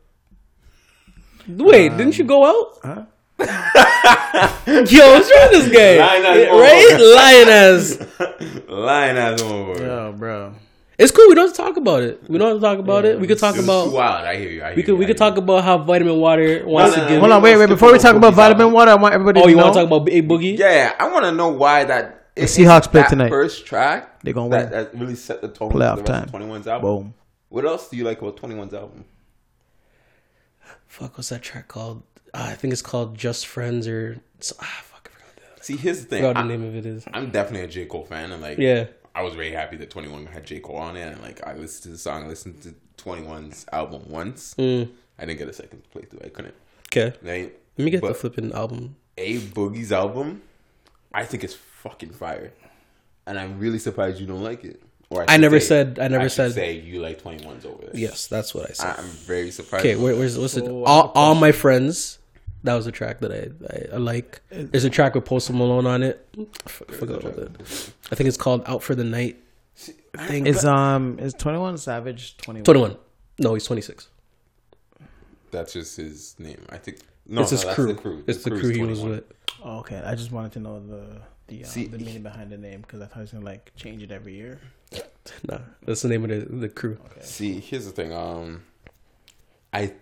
Wait, um, didn't you go out?
Huh? <laughs>
Yo, what's wrong with this guy?
Lying <laughs>
right? Lying ass. <laughs>
Lying ass motherfucker.
Yo, bro.
It's cool. We don't have to talk about it. We don't have to talk about it. We could talk
It was
about.
too wild. I hear you. I hear
We could
you,
we could
hear
talk about how vitamin water wants
no,
to
no.
give.
Hold on, wait, wait. Before we talk about vitamin
album.
water, I want everybody to.
Oh, you
know.
want to talk about a boogie?
you. Yeah, I want to know why that
The Seahawks play tonight.
First track
They're gonna
that,
win.
that really set the tone
Playoff
for the rest
time.
of 21's album.
Boom.
What else do you like about 21's album?
Fuck, what's that track called? Uh, I think it's called Just Friends or ah, fuck, I forgot, the,
See, here's the
I
thing.
forgot the name of it is.
I'm definitely a J Cole fan, and like,
Yeah.
I was very happy that 21 had J Cole on it, and like, I listened to the song, I listened to 21's album once.
Mm.
I didn't get a second playthrough. I couldn't.
Okay,
Right?
let me get the flipping album.
A Boogie's album, I think it's fucking fire, and I'm really surprised you don't like it. Or
I
should
never
say-
said- I never
should
said-
say you like 21s over this.
Yes, that's what I said.
I'm very surprised.
Okay, where, where's what's it?
So,
All, all my friends. That was a track that I, I, I like. There's a track with Post Malone on it. I f- I forgot what it. I think it's called "Out for the Night." I think
Is um is Twenty One Savage twenty one?
21. No, he's 26.
That's just his name. I think. No,
it's
no,
his
that's
crew.
the crew.
It's the
crew's
crew he was with.
Oh, okay, I just wanted to know the the, um,
See-
the meaning behind the name because I thought he was gonna like change it every year. <laughs>
Nah, that's the name of the, the crew.
See, here's the thing. Um, I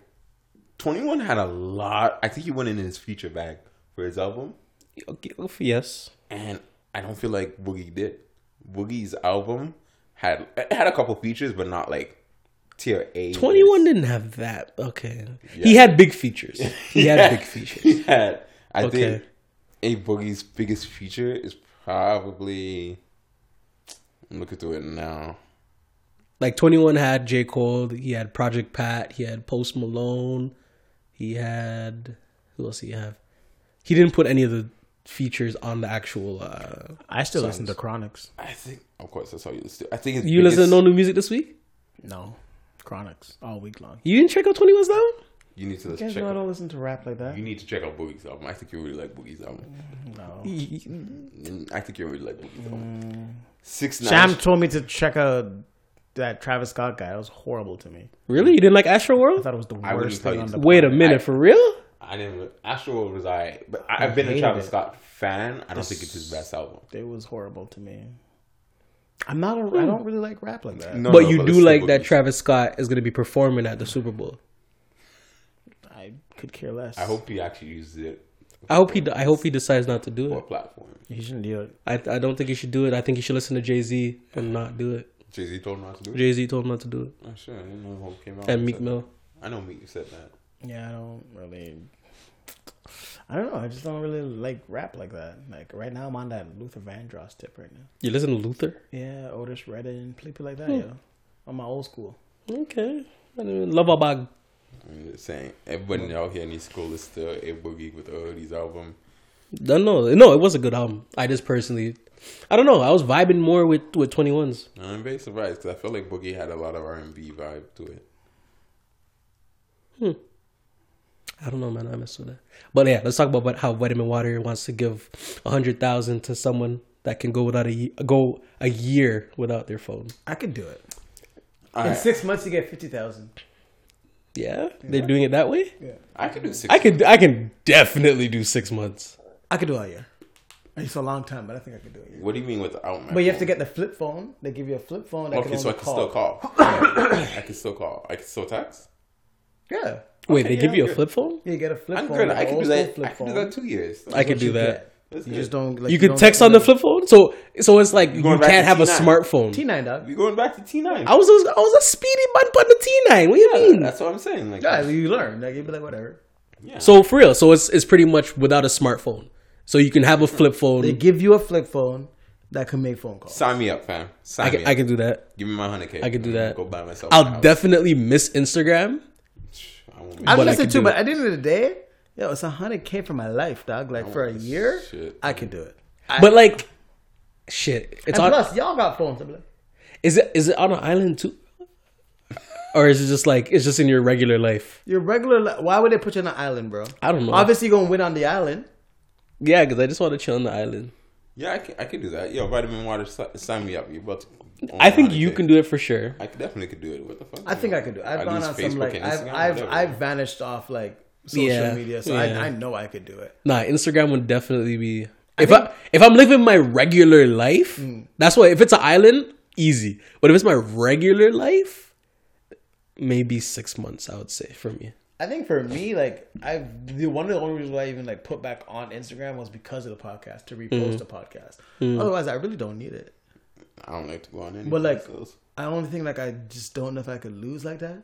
21 had a lot. I think he went in his feature bag for his album,
Okay, yes.
and I don't feel like Boogie did. Boogie's album had had a couple features, but not like tier A.
21 didn't have that. Okay. He had big features. He had big <laughs> features.
He had. I
Okay.
think a Boogie's biggest feature is probably. I'm looking through it now.
Like 21 had J. Cole. He had Project Pat. He had Post Malone. He had. Who else did he have? He didn't put any of the features on the actual. Uh,
I still listen to Chronixx.
I think, of course, that's how you listen. to I think his
you listen to
biggest-
no new music this week?
No, Chronixx all week long.
You didn't check out 21's album?
You need to
You
listen,
guys
check.
know I don't listen to rap like that.
you need to check out Boogie's album. I think you really like Boogie's album.
No.
Mm, I think you really like Boogie's album. Six nine.
Sham told me to check out that Travis Scott guy. It was horrible to me.
Really? You didn't like Astroworld?
I thought it was the
I
worst thing on the
Wait a minute,
I-
for real?
I didn't. Astroworld was I, but I, I've been a Travis
it.
Scott fan. I don't think it's his best album.
It was horrible to me. I'm not. A, I don't really like rap like that.
No,
but
no,
you
it's
do
still
like that Travis Scott is going to be performing at the Super Bowl.
I could care less.
I hope he actually uses it
I hope he. I hope he decides not to do
for a
it.
platform.
he shouldn't do it.
I. I don't think he should do it. I think he should listen to Jay Z and not do it.
Jay Z told him not to do it.
Jay Z told him not to do it.
Oh, sure, I didn't know who came out.
And
and
Meek
said
Mill.
that. I know Meek said that.
Yeah, I don't really. I don't know. I just don't really like rap like that. Like right now, I'm on that Luther Vandross tip right now.
You listen to Luther?
Yeah, Otis Redding, people like that.
Hmm.
Yeah, on my old school.
Okay. I don't. Love Abag.
I'm just saying, everybody out here needs to go listen to A Boogie with Early's album.
No, no, no. It was a good album. I just personally, I don't know. I was vibing more with with 21s.
I'm very surprised because I feel like Boogie had a lot of R&B vibe to it. Hmm.
I don't know, man. I mess with that. But yeah, let's talk about how Vitamin Water wants to give a hundred thousand to someone that can go without a ye- go a year without their phone.
I could do it.
All
In
right,
six months, you get fifty thousand.
Yeah, they're doing it that way.
Yeah, I could do six.
I could. I can definitely do six months.
I could do it all year. It's a long time, but I think I could do it.
What do you mean without my?
But you have to
phone?
get the flip phone. They give you a flip phone. That
Okay,
can
so I can
call.
still call. <coughs> I can still call. I can still text.
Yeah.
Wait,
Okay,
they give
yeah,
you a
good.
flip phone?
Yeah, you get a flip
I'm
phone.
good. I can do that. I can do that two years.
I
can
do
you
that.
Get.
That's
You
good.
just don't. Like,
You could
don't
text on the
the
flip phone, so so it's like you can't have a
T9.
smartphone.
T nine dog.
You going back to T nine?
I was I was a speedy button on the T nine. What do you mean?
That's what I'm saying. Like,
Yeah, you learn. Like you'd be like, whatever. Yeah.
So for real, so it's it's pretty much without a smartphone. So you can have a flip phone.
They give you a flip phone that can make phone calls.
sign me up, fam. Sign
I
me
can,
up.
I can do that.
Give me my hundred k.
I can do that.
Go buy myself.
I'll definitely miss Instagram.
I won't
I've
But I
listened
could
to,
do
but at the end of the day, yo, it's a hundred k for my life, dog. Like oh, for a
Oh,
year,
shit.
I could do it.
But like, shit, it's
And
on.
plus, y'all got phones. I'm like,
Is it is it on an island too, or is it just like it's just in your regular life?
your regular. li- Why would they put you on an island, bro?
I don't know.
Obviously, you're gonna win on the island.
Yeah, because I just want to chill on the island.
Yeah, I can, I can do that. Yo, vitamin water, sign me up. You're about to.
I think you can do it for sure.
I definitely could do it. What the fuck?
I think I could do. it. I've
I
gone
use
on some like I've I've. I've vanished off like social
Yeah,
media, so
yeah.
I I know I could do it.
Nah, Instagram would definitely be. If I if I'm living my regular life,
Mm.
that's why. If it's an island, easy. But if it's my regular life, maybe six months. I would say for me.
I think for me, like I, the one of the only reasons why I even like put back on Instagram was because of the podcast to repost
Mm-hmm.
the podcast. Otherwise, I really don't need it.
I don't like to go on any.
But like,
places.
I only think like I just don't know if I could lose like that.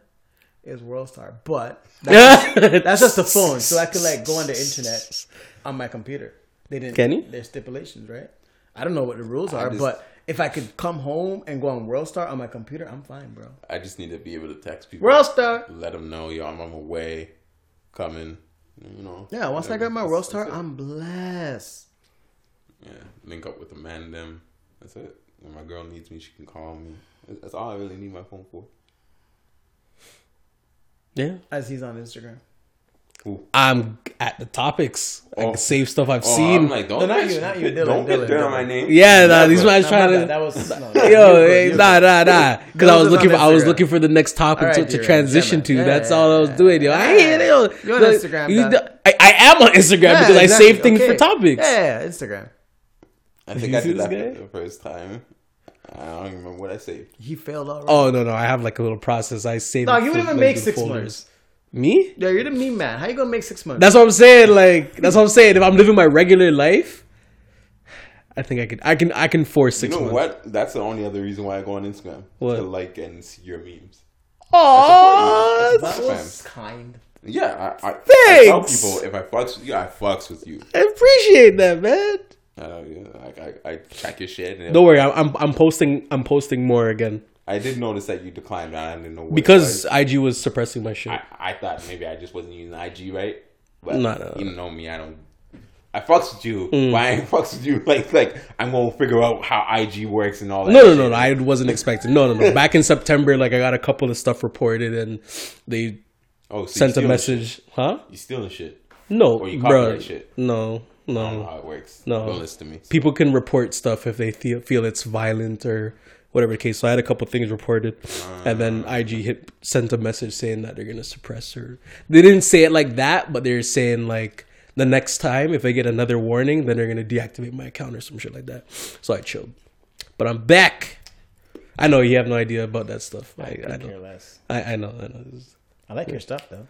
Is WorldStar, but <laughs> that's, that's just the phone, so I could like go on the internet on my computer. They didn't.
Can you?
There's stipulations, right? I don't know what the rules are,
just-
but if I could come home and go on WorldStar on my computer, I'm fine, bro.
I just need to be able to text people.
WorldStar.
Let them know, yo, I'm on my way, coming. You know.
Yeah, once I
whatever.
got my
That's-
World
that's
Star,
it.
I'm blessed.
Yeah, link up with the man. Them. That's it. When my girl needs me, she can call me. That's all I really need my phone for.
Yeah.
As he's on Instagram.
I'm at the topics. I
Oh.
can save stuff I've
Oh,
seen.
I'm like, don't
No, not
get-
you, not you, Dylan,
don't get
Dylan,
dirt on
Dylan.
my name.
yeah, nah, these guys trying to.
bad. That was no, <laughs>
Yo,
you
hey, nah, nah, nah. <laughs> Because I was looking
on
for, I was looking for the next topic
All
to, to transition
Yeah,
to.
man.
That's
Yeah,
all I was
yeah,
doing. Yo,
yeah.
I hate it. Yo.
You're on
Like,
Instagram,
you-
dog.
I, I am on Instagram
Yeah,
because I save things for topics.
Yeah, yeah, Instagram.
I think I
see
did that
guy?
the first time. I don't even remember what I saved.
He failed already.
Oh no, no, I have like a little process. I save.
Dog,
it
you wouldn't even make six
folders.
months.
Me?
Yeah, you're the meme man. How you gonna make six months?
That's what I'm saying. Like that's what I'm saying. If I'm living my regular life, I think I can. I can. I can force six.
You
six
know
months.
what? That's the only other reason why I go on Instagram
What?
to like and see your memes.
Oh,
that
Fam.
was kind.
Yeah, I, I, I tell people if I fucks with you, I fucks with you.
I appreciate that, man.
Uh, yeah, like I, I check your shit. And
Don't worry, I'm, I'm I'm posting I'm posting more again
I did notice that you declined. and I didn't know
because. IG was suppressing my shit.
I, I thought maybe I just wasn't using IG right. But
No, no,
you know me, I don't. I fucks with you. Why I ain't <laughs> fucks with you? Like like I'm gonna figure out how IG works and all that.
no, no,
shit.
no, no. I wasn't expecting. No, no, no. <laughs> Back in September, like I got a couple of stuff reported, and they
Oh, so
sent a message. Huh?
You stealing shit.
No,
Or you
bro.
shit.
No,
I don't know
no.
how it works.
No.
don't listen to me.
People can report stuff if they feel feel it's violent or whatever the case. So I had a couple things reported, and then ah. IG hit sent a message saying that they're gonna suppress her. They didn't say it like that, but they're saying like the next time if I get another warning, then they're gonna deactivate my account or some shit like that. So I chilled, but I'm back. I know you have no idea about that stuff. I, I
care
know.
less.
I, I know. I know.
I like your stuff though.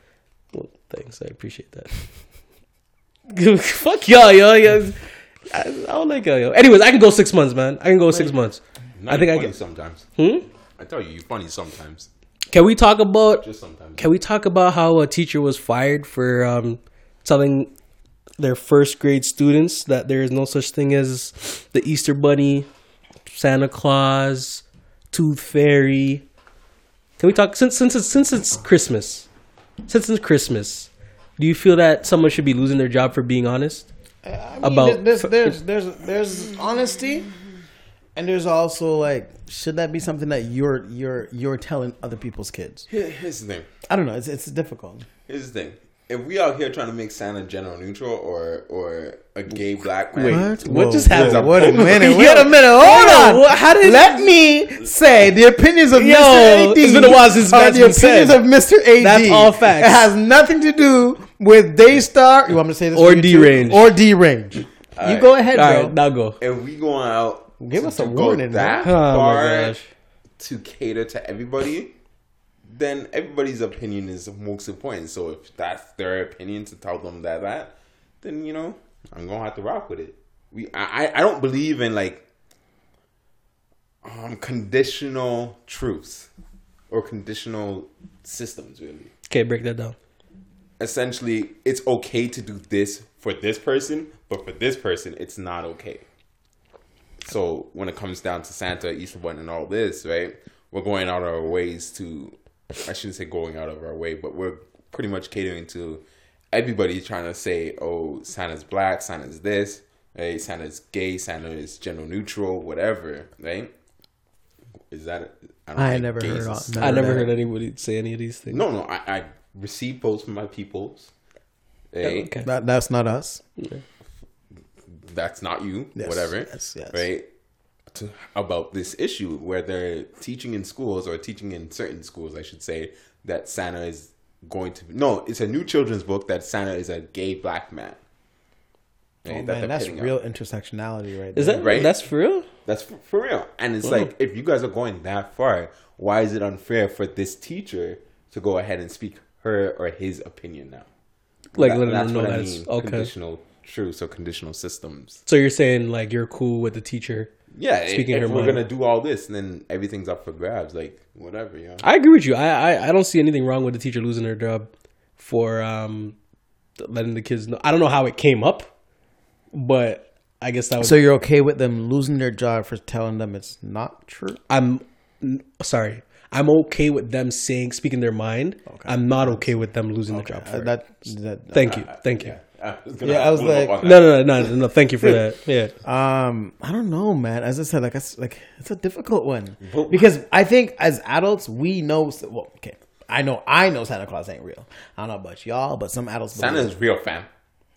Well, thanks. I appreciate that. <laughs> Fuck y'all, yo. yo. I, I don't like y'all, yo. Anyways, I can go six months, man. I can go six months. I think I
funny
can.
sometimes.
Hmm?
I tell you, you're funny sometimes.
Can we talk about?
Just sometimes.
Can we talk about how a teacher was fired for um, telling their first grade students that there is no such thing as the Easter Bunny, Santa Claus, Tooth Fairy? Can we talk since since it's since it's Christmas? Since it's Christmas, do you feel that someone should be losing their job for being honest? about
there's, there's there's there's honesty, and there's also like should that be something that you're you're you're telling other people's kids?
Here- here's the thing.
I don't know. It's it's difficult.
Here's the thing. If we out here trying to make Santa gender neutral or or a gay black man,
Wait, what just happened?
Wait a <laughs> minute. Wait a minute. Hold on.
what- how did-
Let me say the opinions of
Yo,
Mr. AD.
it's been a while since
are
that's
the
been
opinions
said.
of Mr. AD.
That's all facts.
It has nothing to do with Daystar. You want me to say this?
Or
for you too?
D-Range.
Or D range. You
right.
go ahead,
All
bro.
right, now go.
if we going out,
Give us a warning,
that
man.
Oh
far
gosh.
to cater to everybody, then everybody's opinion is most important. So if that's their opinion to tell them that that, then you know I'm gonna have to rock with it. We I I- don't believe in like um conditional truths or conditional systems really.
Okay, break that down.
Essentially, it's okay to do this for this person, but for this person, it's not okay. So when it comes down to Santa, Easter Bunny, and all this, right? We're going out of our ways to. I shouldn't say going out of our way, but we're pretty much catering to everybody trying to say, "Oh, Santa's black, Santa's this, hey, Santa's gay, Santa is gender neutral, whatever." Right? Is that? don't
I
think
never heard
is-
all-
I never
that.
heard anybody say any of these things.
No, no, I, I receive posts from my peoples. Oh, hey,
Okay.
That, that's not us.
that's not you,
Yes,
whatever.
yes, yes.
Right? To, about this issue where they're teaching in schools or teaching in certain schools, I should say, that Santa is going to no, it's a new children's book that Santa is a gay black man. Right?
Oh,
That
man, that's real
out.
intersectionality right
Is that
Right?
That's for real.
That's for, for real. And it's like if you guys are going that far, why is it unfair for this teacher to go ahead and speak her or his opinion now?
Like
That-
letting
that's
know
what I mean.
okay.
Conditional truths or conditional systems.
So you're saying like you're cool with the teacher?
Yeah,
Speaking
if,
her
if we're
mind.
gonna do all this, and then everything's up for grabs. Like whatever, you know.
I agree with you. I, I I don't see anything wrong with the teacher losing their job for um letting the kids know. I don't know how it came up, but I guess that was.
So you're okay with them losing their job for telling them it's not true?
I'm sorry. I'm okay with them saying speaking their mind. I'm not okay with them losing their job for
Uh,
it.
that, that
Thank you, thank you.
Yeah. I was gonna
Yeah, I was like-
No, no, no, no, no. Thank you for that. <laughs> Yeah.
Um, I don't know, man. As I said, like it's like it's a difficult one
But-
because I think as adults we know. Well, okay, I know I know Santa Claus ain't real. I don't know about y'all, but some adults.
Santa is real, fam.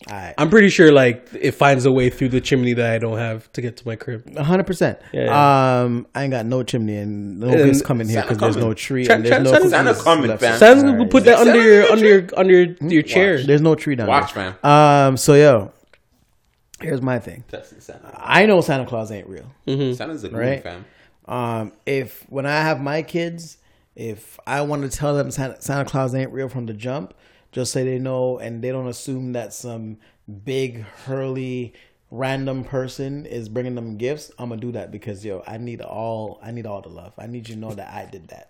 It.
I'm pretty sure like it finds a way through the chimney that I don't have to get to my crib.
A hundred percent.
Yeah.
Um, I ain't got no chimney and no
And
gifts coming here because there's no tree
Santa-
and there's no
Santa-
Santa coming, fam.
Santa's
All
gonna put that
Santa
under your
in
under
your
your under your, your chair.
There's no tree down
Watch,
there.
man.
Um, so yo, here's my thing.
Testing Santa.
I know Santa Claus ain't real.
Santa's a
Right.
right. fam.
Um, if when I have my kids, if I want to tell them Santa, Santa Claus ain't real from the jump, just say they know and they don't assume that some big hurly random person is bringing them gifts. I'm gonna do that because yo, I need all I need all the love. I need you to know that I did that.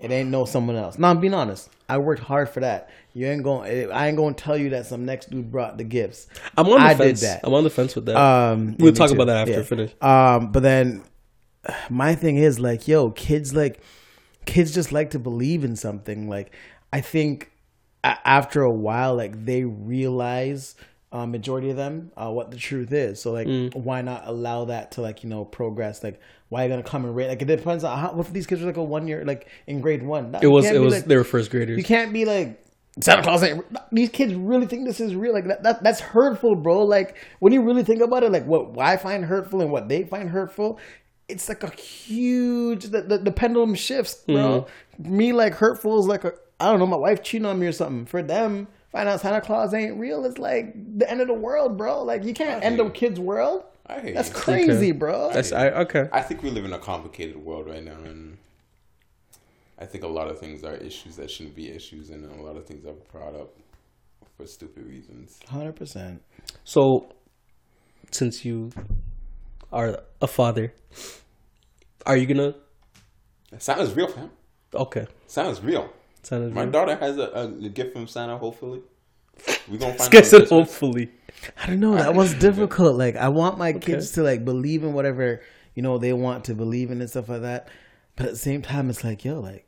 It ain't no someone else. Now, I'm being honest. I worked hard for that. You ain't going. I ain't gonna tell you that some next dude brought the gifts.
I'm on the
I
fence.
did that.
I'm on the fence with that.
Um,
we'll talk
too.
about that after
Yeah.
finish.
Um, but then my thing is like, yo, kids like, kids just like to believe in something. Like, I think after a while, like they realize, uh, majority of them, uh, what the truth is. So like,
Mm.
why not allow that to like you know progress? Like, why are you gonna come and rate? Like, it depends on how. What if these kids are like a one year, like in grade one? That-
It was it was
like-
they were first graders.
you can't be like Santa Claus ain't. These kids really think this is real. Like that, that. That's hurtful, bro. Like when you really think about it, like what I find hurtful and what they find hurtful, it's like a huge. The, the, the pendulum shifts, bro. Me like hurtful is like a. I don't know. My wife cheating on me or something. For them, find out Santa Claus ain't real. It's like the end of the world, bro. Like you can't end a kid's world.
I hear
That's
you.
crazy,
Okay.
bro.
That's I okay.
I think we live in a complicated world right now, and I think a lot of things are issues that shouldn't be issues, and a lot of things are brought up for stupid reasons.
Hundred percent.
So, since you are a father, are you gonna?
Santa's real, fam.
Okay,
Santa's real.
Santa's
My daughter has a, a gift from Santa. Hopefully, we gonna find.
Guess it hopefully.
I don't know. That was <laughs> difficult. Like I want my kids to like believe in whatever you know they want to believe in and stuff like that. But at the same time, it's like yo, like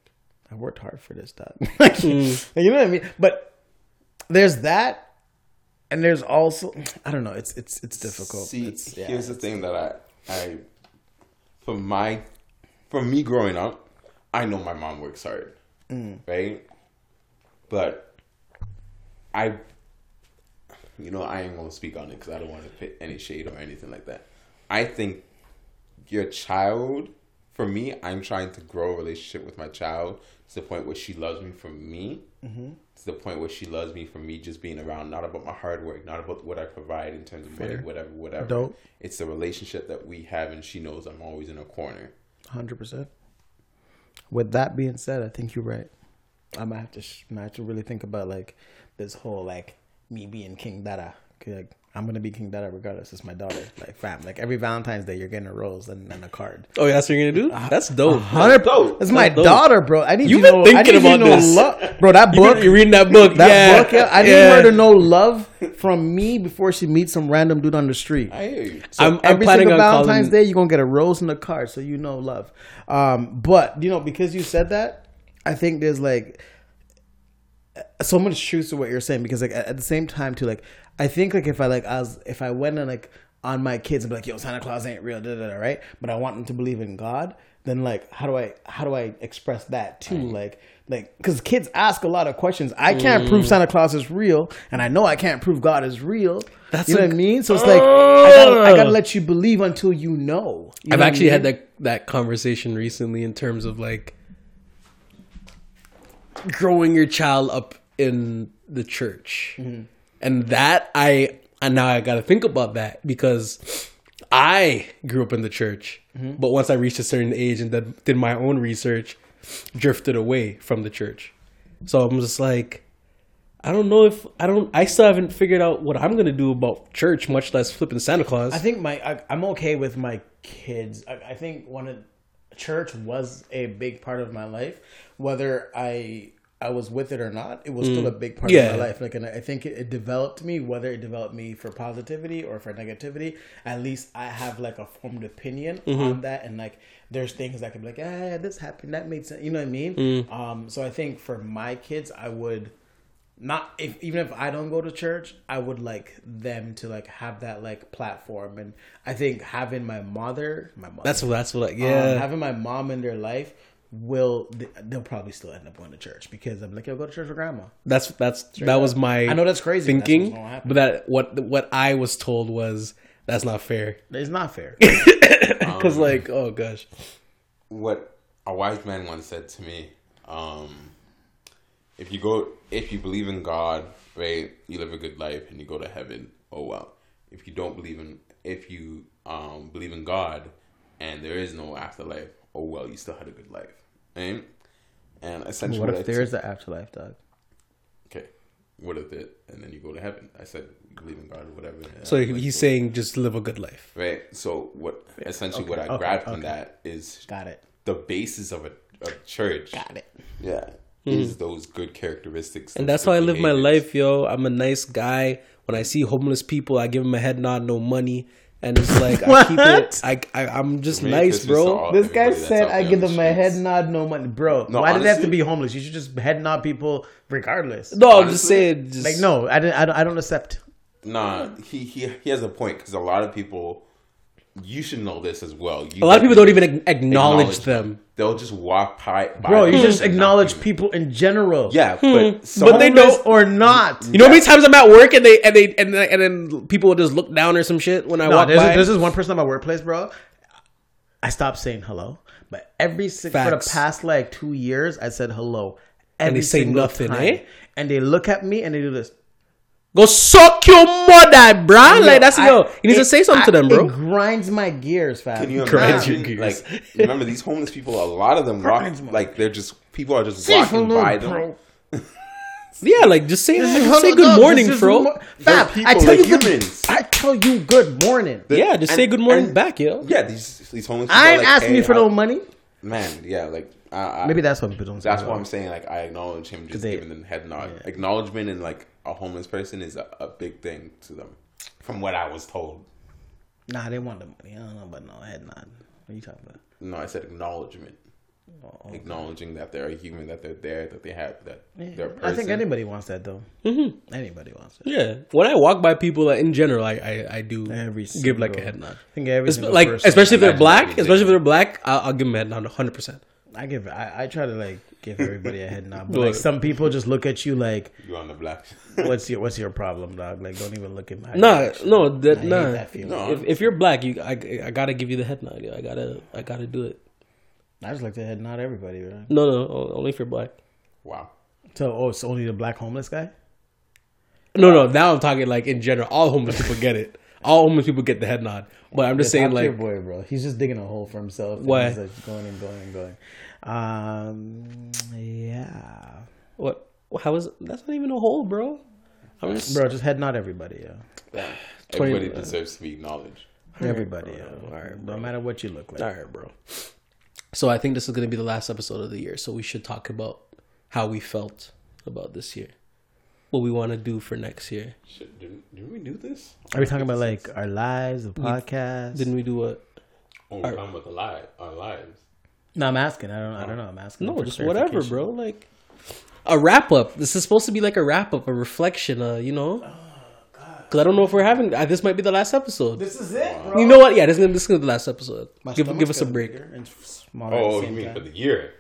I worked hard for this stuff. <laughs> like, You know what I mean? But there's that, and there's also I don't know. It's it's it's difficult.
See,
it's, yeah,
here's the thing that I, I, for my, for me growing up, I know my mom works hard,
Mm.
right? But I, you know, I ain't gonna speak on it because I don't want to put any shade or anything like that. I think your child, for me, I'm trying to grow a relationship with my child to the point where she loves me for me.
Mm-hmm.
To the point where she loves me for me just being around, not about my hard work, not about what I provide in terms of money, whatever, whatever.
Dope.
It's the relationship that we have, and she knows I'm always in a corner.
hundred percent. With that being said, I think you're right. I might have to sh- might have to really think about like this whole like me being King Dada. Like, I'm gonna be King Dada regardless. It's my daughter. Like fam. Like every Valentine's Day, you're getting a rose and, and a card.
Oh, yeah, that's what you're gonna do? That's dope.
Hundred.
dope.
It's my
dope.
daughter, bro. I need
You've been
to know, I
thinking
need you
about
know
this.
lo- bro. That
You
book.
You're reading that book.
that
yeah.
book. Yeah, I need
Yeah.
her to know love from me before she meets some random dude on the street.
I hear you.
So
I'm- I'm
every single
on
Valentine's
calling-
Day, you're gonna get a rose and a card, so you know love. Um, but you know, because you said that, I think there's like so much truth to what you're saying. Because like at, at the same time, too, like I think like if I like I was if I went and like on my kids and be like, yo, Santa Claus ain't real, da, da, da, right? But I want them to believe in God. Then like, how do I how do I express that too? Like like because kids ask a lot of questions. I can't prove mm. Santa Claus is real, and I know I can't prove God is real.
That's
you know
a-
what I mean. So it's like I gotta, I gotta let you believe until you know. You
I've
know I
actually had that that conversation recently in terms of like growing your child up in the church, mm-hmm. And that I and now I got to think about that because I grew up in the church, mm-hmm. but once I reached a certain age and then did my own research, drifted away from the church. So I'm just like. I don't know if I don't. I still haven't figured out what I'm gonna do about church, much less flipping Santa Claus.
I think my I, I'm okay with my kids. I, I think one of church was a big part of my life, whether I I was with it or not. It was still a big part
Yeah.
of my life. Like, and I think it, it developed me. Whether it developed me for positivity or for negativity, at least I have like a formed opinion on that. And like, there's things I could be like, ah, this happened, that made sense. You know what I mean? Mm. Um, so I think for my kids, I would. not if even if I don't go to church, I would like them to like have that like platform. And I think having my mother, my mother,
That's what. That's what. I,
um,
yeah.
having my mom in their life will they'll probably still end up going to church because I'm like, yo, go to church with grandma.
That's that's that was my.
I know that's crazy, but that's
Thinking,
what's gonna happen.
but that what what I was told was that's not fair.
It's not fair. <laughs>
Because like, oh gosh,
what a wise man once said to me um if you go if you believe in god right you live a good life and you go to heaven oh well if you don't believe in if you um believe in god and there is no afterlife oh well you still had a good life right and essentially
what
I
if there
took-
is an afterlife, dog?
okay what if it and then you go to heaven i said believe in god or whatever
so he's saying just live a good life.
right so what essentially what i
okay,
grabbed from that is
Got it.
the basis of a, a church
Got it.
yeah hmm. is those good characteristics.
And that's how I
good
live my life, yo. I'm a nice guy. When I see homeless people, I give them a head nod, no money, and it's like I keep it. I, I I'm just
Merry
nice,
Christmas
bro.
This guy said I give them
the
a head nod, no money, bro.
No,
why do they have to be homeless? You should just head nod people regardless.
No, I'm just saying. Just,
Like no, I didn't. I don't, I don't accept.
Nah, he he he has a point because a lot of people, you should know this as well. You
a lot of people don't even ac- acknowledge them.
They'll just walk by. by
Bro, you just acknowledge
even-
people in general.
Yeah, but
Hmm. But they
homeless
don't-
or not.
You know how many times I'm at work and they and they and, they, and then people will just look down or some shit when I
No,
walk
there's,
by.
there's this one person at my workplace, bro. I stopped saying hello, but every si- for the past like two years, I said hello.
And they say nothing,
time.
eh?
And they look at me and they do this.
Go suck your mother, bruh. like that's
I-
yo. You need to say something
I-
to them, bro.
It grinds my gears, fam.
Can you
Grinds
imagine?
your
Like, <laughs> remember these homeless people? A lot of them walk
Grinds
like they're just people are just
Say
walking
hello,
by them.
bro. <laughs>
Yeah, like just say just say good
dog.
morning, bro.
mo- Fam,
people,
I tell
they're
you good,
humans.
I tell you good morning.
Yeah, just
And-
say good morning
and-
back, yo.
Yeah, these these homeless. people
I ain't
like,
asking
hey,
you for
how-
no money.
Man, yeah, like I, I,
Maybe that's what people don't. say.
That's why I'm saying like I acknowledge him just
they-
giving them head nod. Acknowledgement in like a homeless person is a, a big thing to them, from what I was told.
Nah, they want the money. I don't know about no head nod. What are you talking about?
No, I said acknowledgement.
Oh,
Acknowledging that they're a human, that they're there, that they have that they're a person.
I think anybody wants that though. Mm-hmm. Anybody wants it.
Yeah, when I walk by people, like, in general, I I, I do
Every
give like a head nod.
I think every
Espe- like especially if they're black, especially if they're black, I'll, I'll give them a head nod, 100. percent
I give. I, I try to like give everybody a head nod, but like some people just look at you like,
you on the black.
"What's your What's your problem, dog?" Like, don't even look at my.
Nah,
direction.
no, that
I hate
nah.
that feeling.
No.
If, if you're black, you I, I gotta give you the head nod. Yo. I gotta I gotta do it.
I just like to head nod everybody. Right?
No, no, only if you're black.
wow.
So, oh, it's only the black homeless guy.
No, no. Now I'm talking like in general. All homeless people get it. All homeless people get the head nod. But I'm just saying,
Talk your
like,
boy, bro. He's just digging a hole for himself. and
Why?
He's like going and going and going. Um, yeah,
what? How is that's not even a hole, bro? I'm just
bro. Just head nod everybody. Yeah, <sighs>
Everybody deserves to be acknowledged.
everybody. Yeah. All right. No matter what you look like.
all right, bro. So I think this is gonna be the last episode of the year. So we should talk about how we felt about this year, what we want to do for next year.
Shit, didn't, didn't we do this?
Are we talking about like our lives, the podcast?
Didn't we do what?
Oh, we're talking about the live, our lives.
No, I'm asking. I don't. I don't know. I'm asking.
No, just whatever, bro. Like a wrap up. This is supposed to be like a wrap up, a reflection. Uh, you know. Because I don't know if we're having. Uh, this might be the last episode.
This is it, bro.
You know what? Yeah, this is gonna, this is gonna be the last episode.
My
Give give us a break.
and smaller at
Oh,
the
you mean
time.
for the year?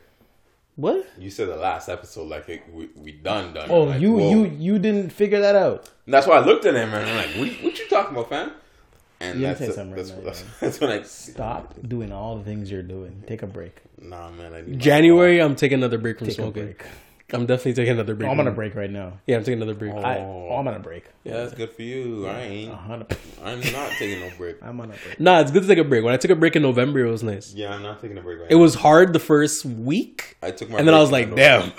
What?
You said the last episode, like it, we we done done.
Oh,
Like,
you
whoa.
you you didn't figure that out.
And that's why I looked at him and I'm like, what, what you talking about, fam? And
You
that's,
didn't say
a-
something
that's,
right <laughs>
that's,
now,
that's when I
Stop <laughs> doing all the things you're doing. Take a break.
Nah, man, I need
January, I'm taking another break from
Take a
smoking.
break.
I'm definitely taking another break.
Oh, I'm on a break right now.
Yeah, I'm taking another break.
I, oh, I'm on a break.
Yeah, that's good for you. I ain't.
A hundred-
I'm not taking no break.
I'm on a break.
Nah, it's good to take a break. When I took a break in November, it was nice.
Yeah, I'm not taking a break right now.
It was hard the first week,
I took my
and then I was like, damn.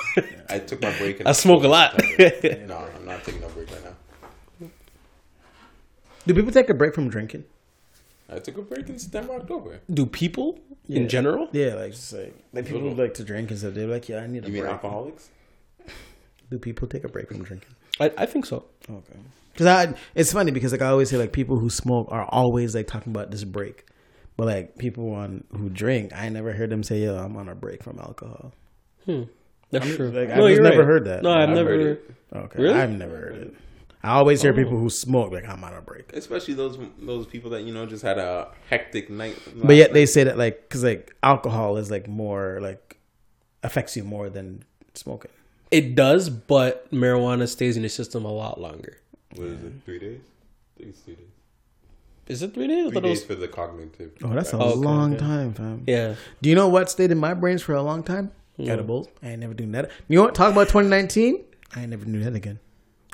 I took my break. <laughs> In
I smoke a lot.
No, I'm not taking no break right now.
Do people take a break from drinking?
I took a break in September, October.
Do people
Yeah.
in general?
Yeah, like just like, like people who like to drink and stuff. They're like, yeah, I need a
You mean alcoholics?
Do people take a break from drinking?
I, I think so.
Okay. Because I, it's funny because like I always say like people who smoke are always like talking about this break, but like people on who drink, I never heard them say, "Yo, I'm on a break from alcohol."
Hmm. That's
I'm-
true.
like, I've
no,
just
you're
never
right.
heard that.
No, I've
I've
never.
heard it.
Okay,
Really?
I've never heard it. I always hear oh. people who smoke like I'm on a break,
Especially those those people that you know just had a hectic night.
but yet they say that like because like alcohol is like more like affects you more than smoking.
It does, but marijuana stays in your system a lot longer.
what is it? Three days. I think it's three days.
Is it three days? I
Three
thought it
days
was.
for the cognitive.
Oh, that's a
Okay,
long
okay.
time, fam.
Yeah.
Do you know what stayed in my brains for a long time? Mm. Edibles. I ain't never doing that. You know what? Talk about 2019. I ain't never do that again.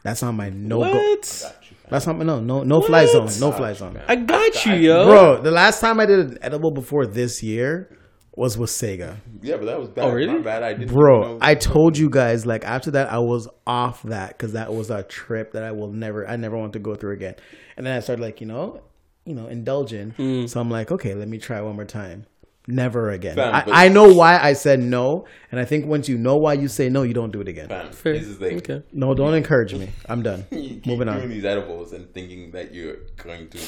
That's on my no go.
What?
That's on my no no no fly zone. No fly zone.
I got you, yo.
Bro, the last time I did an edible before this year was with Sega.
Yeah, but that was bad.
Oh, really?
My bad. I didn't.
Bro,
know-
I told you guys like after that I was off that because that was a trip that I will never I never want to go through again. And then I started like you know, you know, indulging. Mm. So I'm like, okay, let me try one more time. Never again.
Fam,
I, I know why I said no, and I think once you know why you say no, you don't do it again.
Fam,
Fair.
this is like
Okay.
No, don't encourage me. I'm done. <laughs>
you keep
Moving
doing
on.
these edibles and thinking that you're going to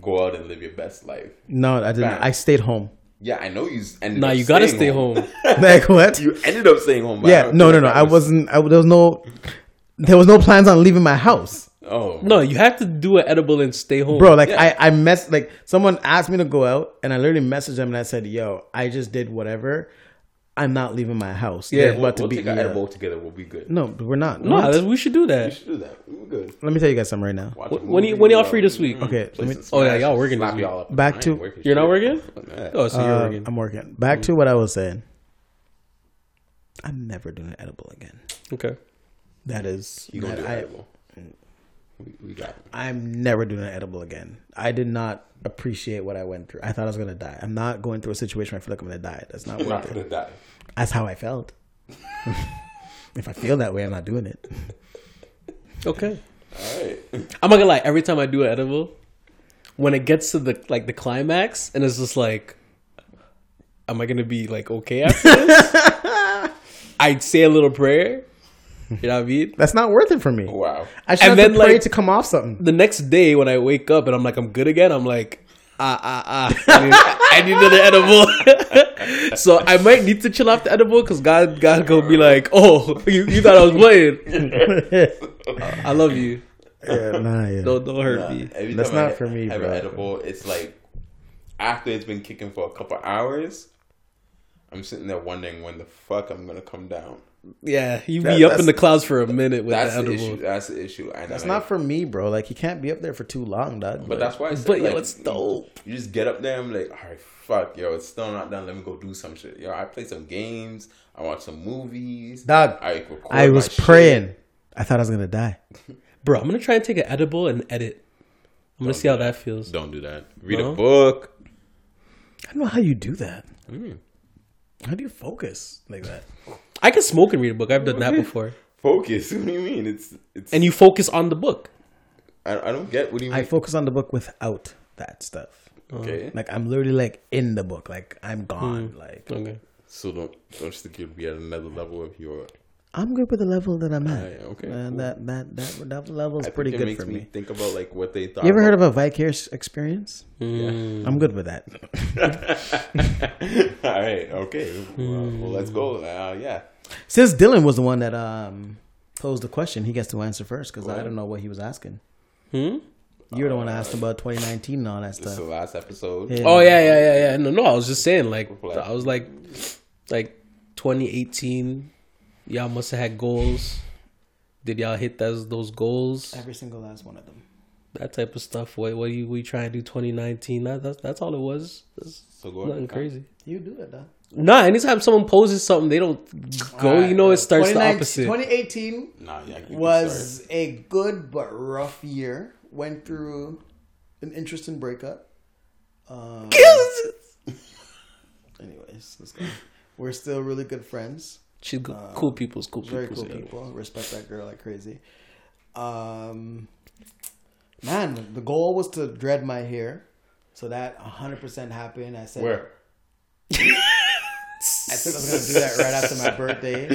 go out and live your best life.
No, I didn't.
Fam.
I stayed home.
Yeah, I know you s- ended
Nah,
up
you gotta stay home. <laughs>
like what?
You ended up staying home.
Yeah, no, no, no. I
was-
wasn't. I, there was no. There was no plans on leaving my house.
Oh
No, you have to do an edible and stay home.
bro like
Yeah.
i i mess like someone asked me to go out and i literally messaged them and i said yo i just did whatever i'm not leaving my house
Yeah,
They're
We'll,
about to
we'll
beat
take an
up.
edible together. We'll be good.
no but we're not
No,
What?
we should do that.
We
that.
should do that. We're good.
let me tell you guys something right now
Watch
when you-
movie,
when y'all free this week?
Okay, let me-
Oh, yeah, y'all working
slap
this
y'all up.
Back to-
working
You're not working? Oh, so you're
Uh,
working.
i'm working back to what i was saying i'm never doing an edible again
Okay.
that is
You gonna do
I,
edible? We, we got it.
i'm never doing an edible again i did not appreciate what i went through i thought i was gonna die i'm not going through a situation where i feel like i'm gonna die that's not
I'm not
worth
gonna
it
die.
that's how i felt <laughs> if i feel that way i'm not doing it
Okay.
All right.
I'm not gonna lie. Every time I do an edible, when it gets to the like the climax, and it's just like, am I gonna be like okay after this? <laughs> I'd say a little prayer. You know what I mean?
that's not worth it for me
Wow.
I should
And
have
then,
to pray
like-
to come off something.
The next day when I wake up and I'm like I'm good again, I'm like ah ah ah. I need, I need another edible. <laughs> so I might need to chill off the edible because God God gonna be like, oh, you, you thought I was playing. <laughs> I love you.
yeah, nah, yeah.
Don't don't hurt
Nah,
me.
every
That's
time I
not for me,
have
bro.
an edible, it's like after it's been kicking for a couple hours, I'm sitting there wondering when the fuck I'm gonna come down.
Yeah, you
That-
be up in the clouds for a minute with
That's
the
the
edible.
issue. That's the issue. And
That's
I'm
not for me, bro. Like you can't be up there for too long, dog.
But that's why I said,
But, yo, it's dope.
You just get up there and be like, all right, fuck, yo, it's still not done. Let me go do some shit. Yo, I play some games. I watch some movies.
Dog,
I,
I
my
was
shit.
praying. I thought I was gonna die. <laughs>
Bro, I'm gonna try and take an edible and edit. I'm gonna see how that feels.
Don't do that. Read
No?
a book.
I don't know how you do that.
What do you mean?
How do you focus like that?
I can smoke and read a book. I've done that <laughs> before.
Focus. <laughs> What do you mean? It's it's.
And you focus on the book.
I, I don't get. What do you mean?
I focus on the book without that stuff.
okay. Uh-huh.
Like I'm literally like in the book. Like I'm gone. Hmm. Like
Okay.
So don't don't you think you'll be at another level of your?
I'm good with the level that I'm at.
Alright, okay,
And
cool.
that, that that that level is pretty good
makes
for
me,
me.
think about like what they thought.
You ever heard of a vicarious experience? I'm good with that. <laughs>
All right. Okay. Well, well, let's go. Uh, yeah.
Since Dylan was the one that um posed the question, he gets to answer first because I don't know what he was asking.
Hmm?
You're the one that asked about 2019 and all that
This is the
stuff.
last episode.
Yeah.
Oh yeah, yeah, yeah, yeah. No, no. I was just saying, like, I was like, like 2018. Y'all must have had goals. Did y'all hit those those goals?
Every single last one of them.
That type of stuff. What what you we trying to do 2019? That, that's that's all it was. That's
So go
nothing crazy.
You do it, dog.
Nah, anytime someone poses something, they don't go. you know, it starts the opposite.
2018
Nah, yeah. you can
was a good but rough year. Went through an interesting breakup. Um, <laughs> anyways, let's go. We're still really good friends.
She's go- cool people. Cool people.
Very cool
yeah.
people. Respect that girl like crazy. Um, man, the goal was to dread my hair, so that 100% happened. I said
start. Where? <laughs>
I said I was gonna do that right after my birthday.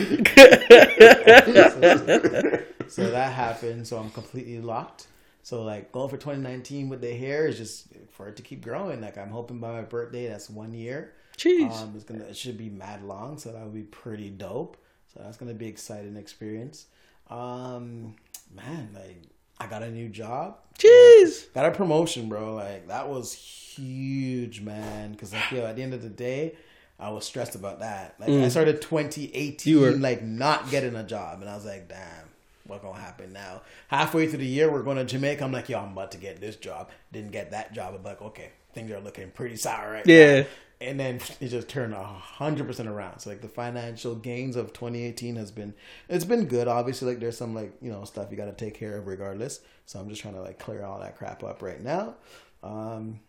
so, <laughs> so that happened. So I'm completely locked. So like going for 2019 with the hair is just for it to keep growing. Like I'm hoping by my birthday, that's one year.
Jeez.
Um, it's gonna it should be mad long, so that would be pretty dope. So that's gonna be exciting experience. Um, man, like I got a new job.
Jeez.
Got a promotion, bro. Like that was huge, man. Because I feel at the end of the day, I was stressed about that. Like I started 2018,
were-
like not getting a job, and I was like, damn, what gonna happen now? Halfway through the year, we're going to Jamaica. I'm like, yo, I'm about to get this job. Didn't get that job. I'm like, okay, things are looking pretty sour right now.
Yeah.
now. And then it just turned a hundred percent around. So like the financial gains of 2018 has been, it's been good. Obviously, like there's some like you know stuff you got to take care of regardless. So I'm just trying to like clear all that crap up right now. Um,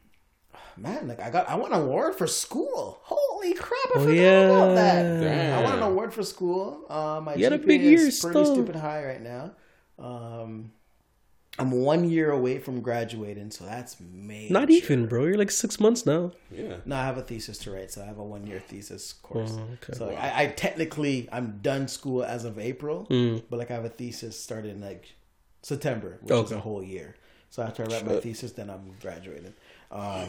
man, like I got I won an award for school. Holy crap! I
Oh,
forgot
yeah.
about that.
Damn.
I won an award for school. Um, my
You had a
GPA
big year
is pretty
still.
stupid high right now. Um, I'm one year away from graduating, so that's major.
Not even, bro. You're like six months now.
Yeah.
No, I have a thesis to write, so I have a one year thesis course.
Oh, okay.
So I, I technically I'm done school as of April,
Mm.
but like I have a thesis started in like September, which is a whole year. So after I write my thesis, then I'm graduating. Um,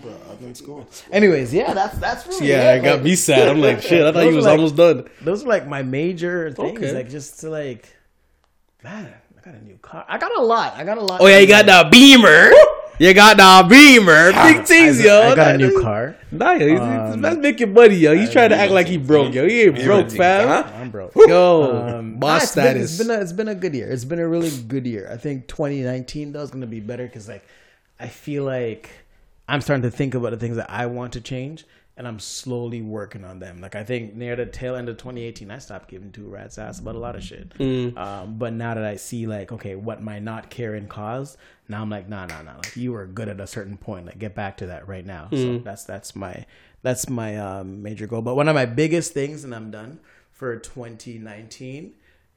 bro, I'm in school. Anyways, yeah, that's that's really
Yeah,
it.
it got
Like,
me sad. I'm like, <laughs> shit. I thought
you
he was
like-
almost done.
Those are like my major things,
Okay.
like just to like, man, I got a new car. I got a lot. I got a lot.
Oh yeah, you got the beamer. You got the beamer. Big tease,
I,
yo.
I got a new car.
Nah, yo, he's,
Um,
that's making money, yo. He's trying to act like he broke, yo. He ain't broke, fam.
I'm broke.
Yo,
Um,
boss
nah, it's been- it's, been a, it's been a good year. It's been a really good year. I think 2019 though is going to be better because like I feel like I'm starting to think about the things that I want to change, and I'm slowly working on them. Like I think near the tail end of 2018, I stopped giving two rats ass about a lot of shit.
Mm.
Um, but now that I see like okay, what my not caring caused, now I'm like nah nah nah. Like you were good at a certain point. Like get back to that right now. So
Mm.
that's that's my that's my um, major goal. But one of my biggest things, and I'm done for 2019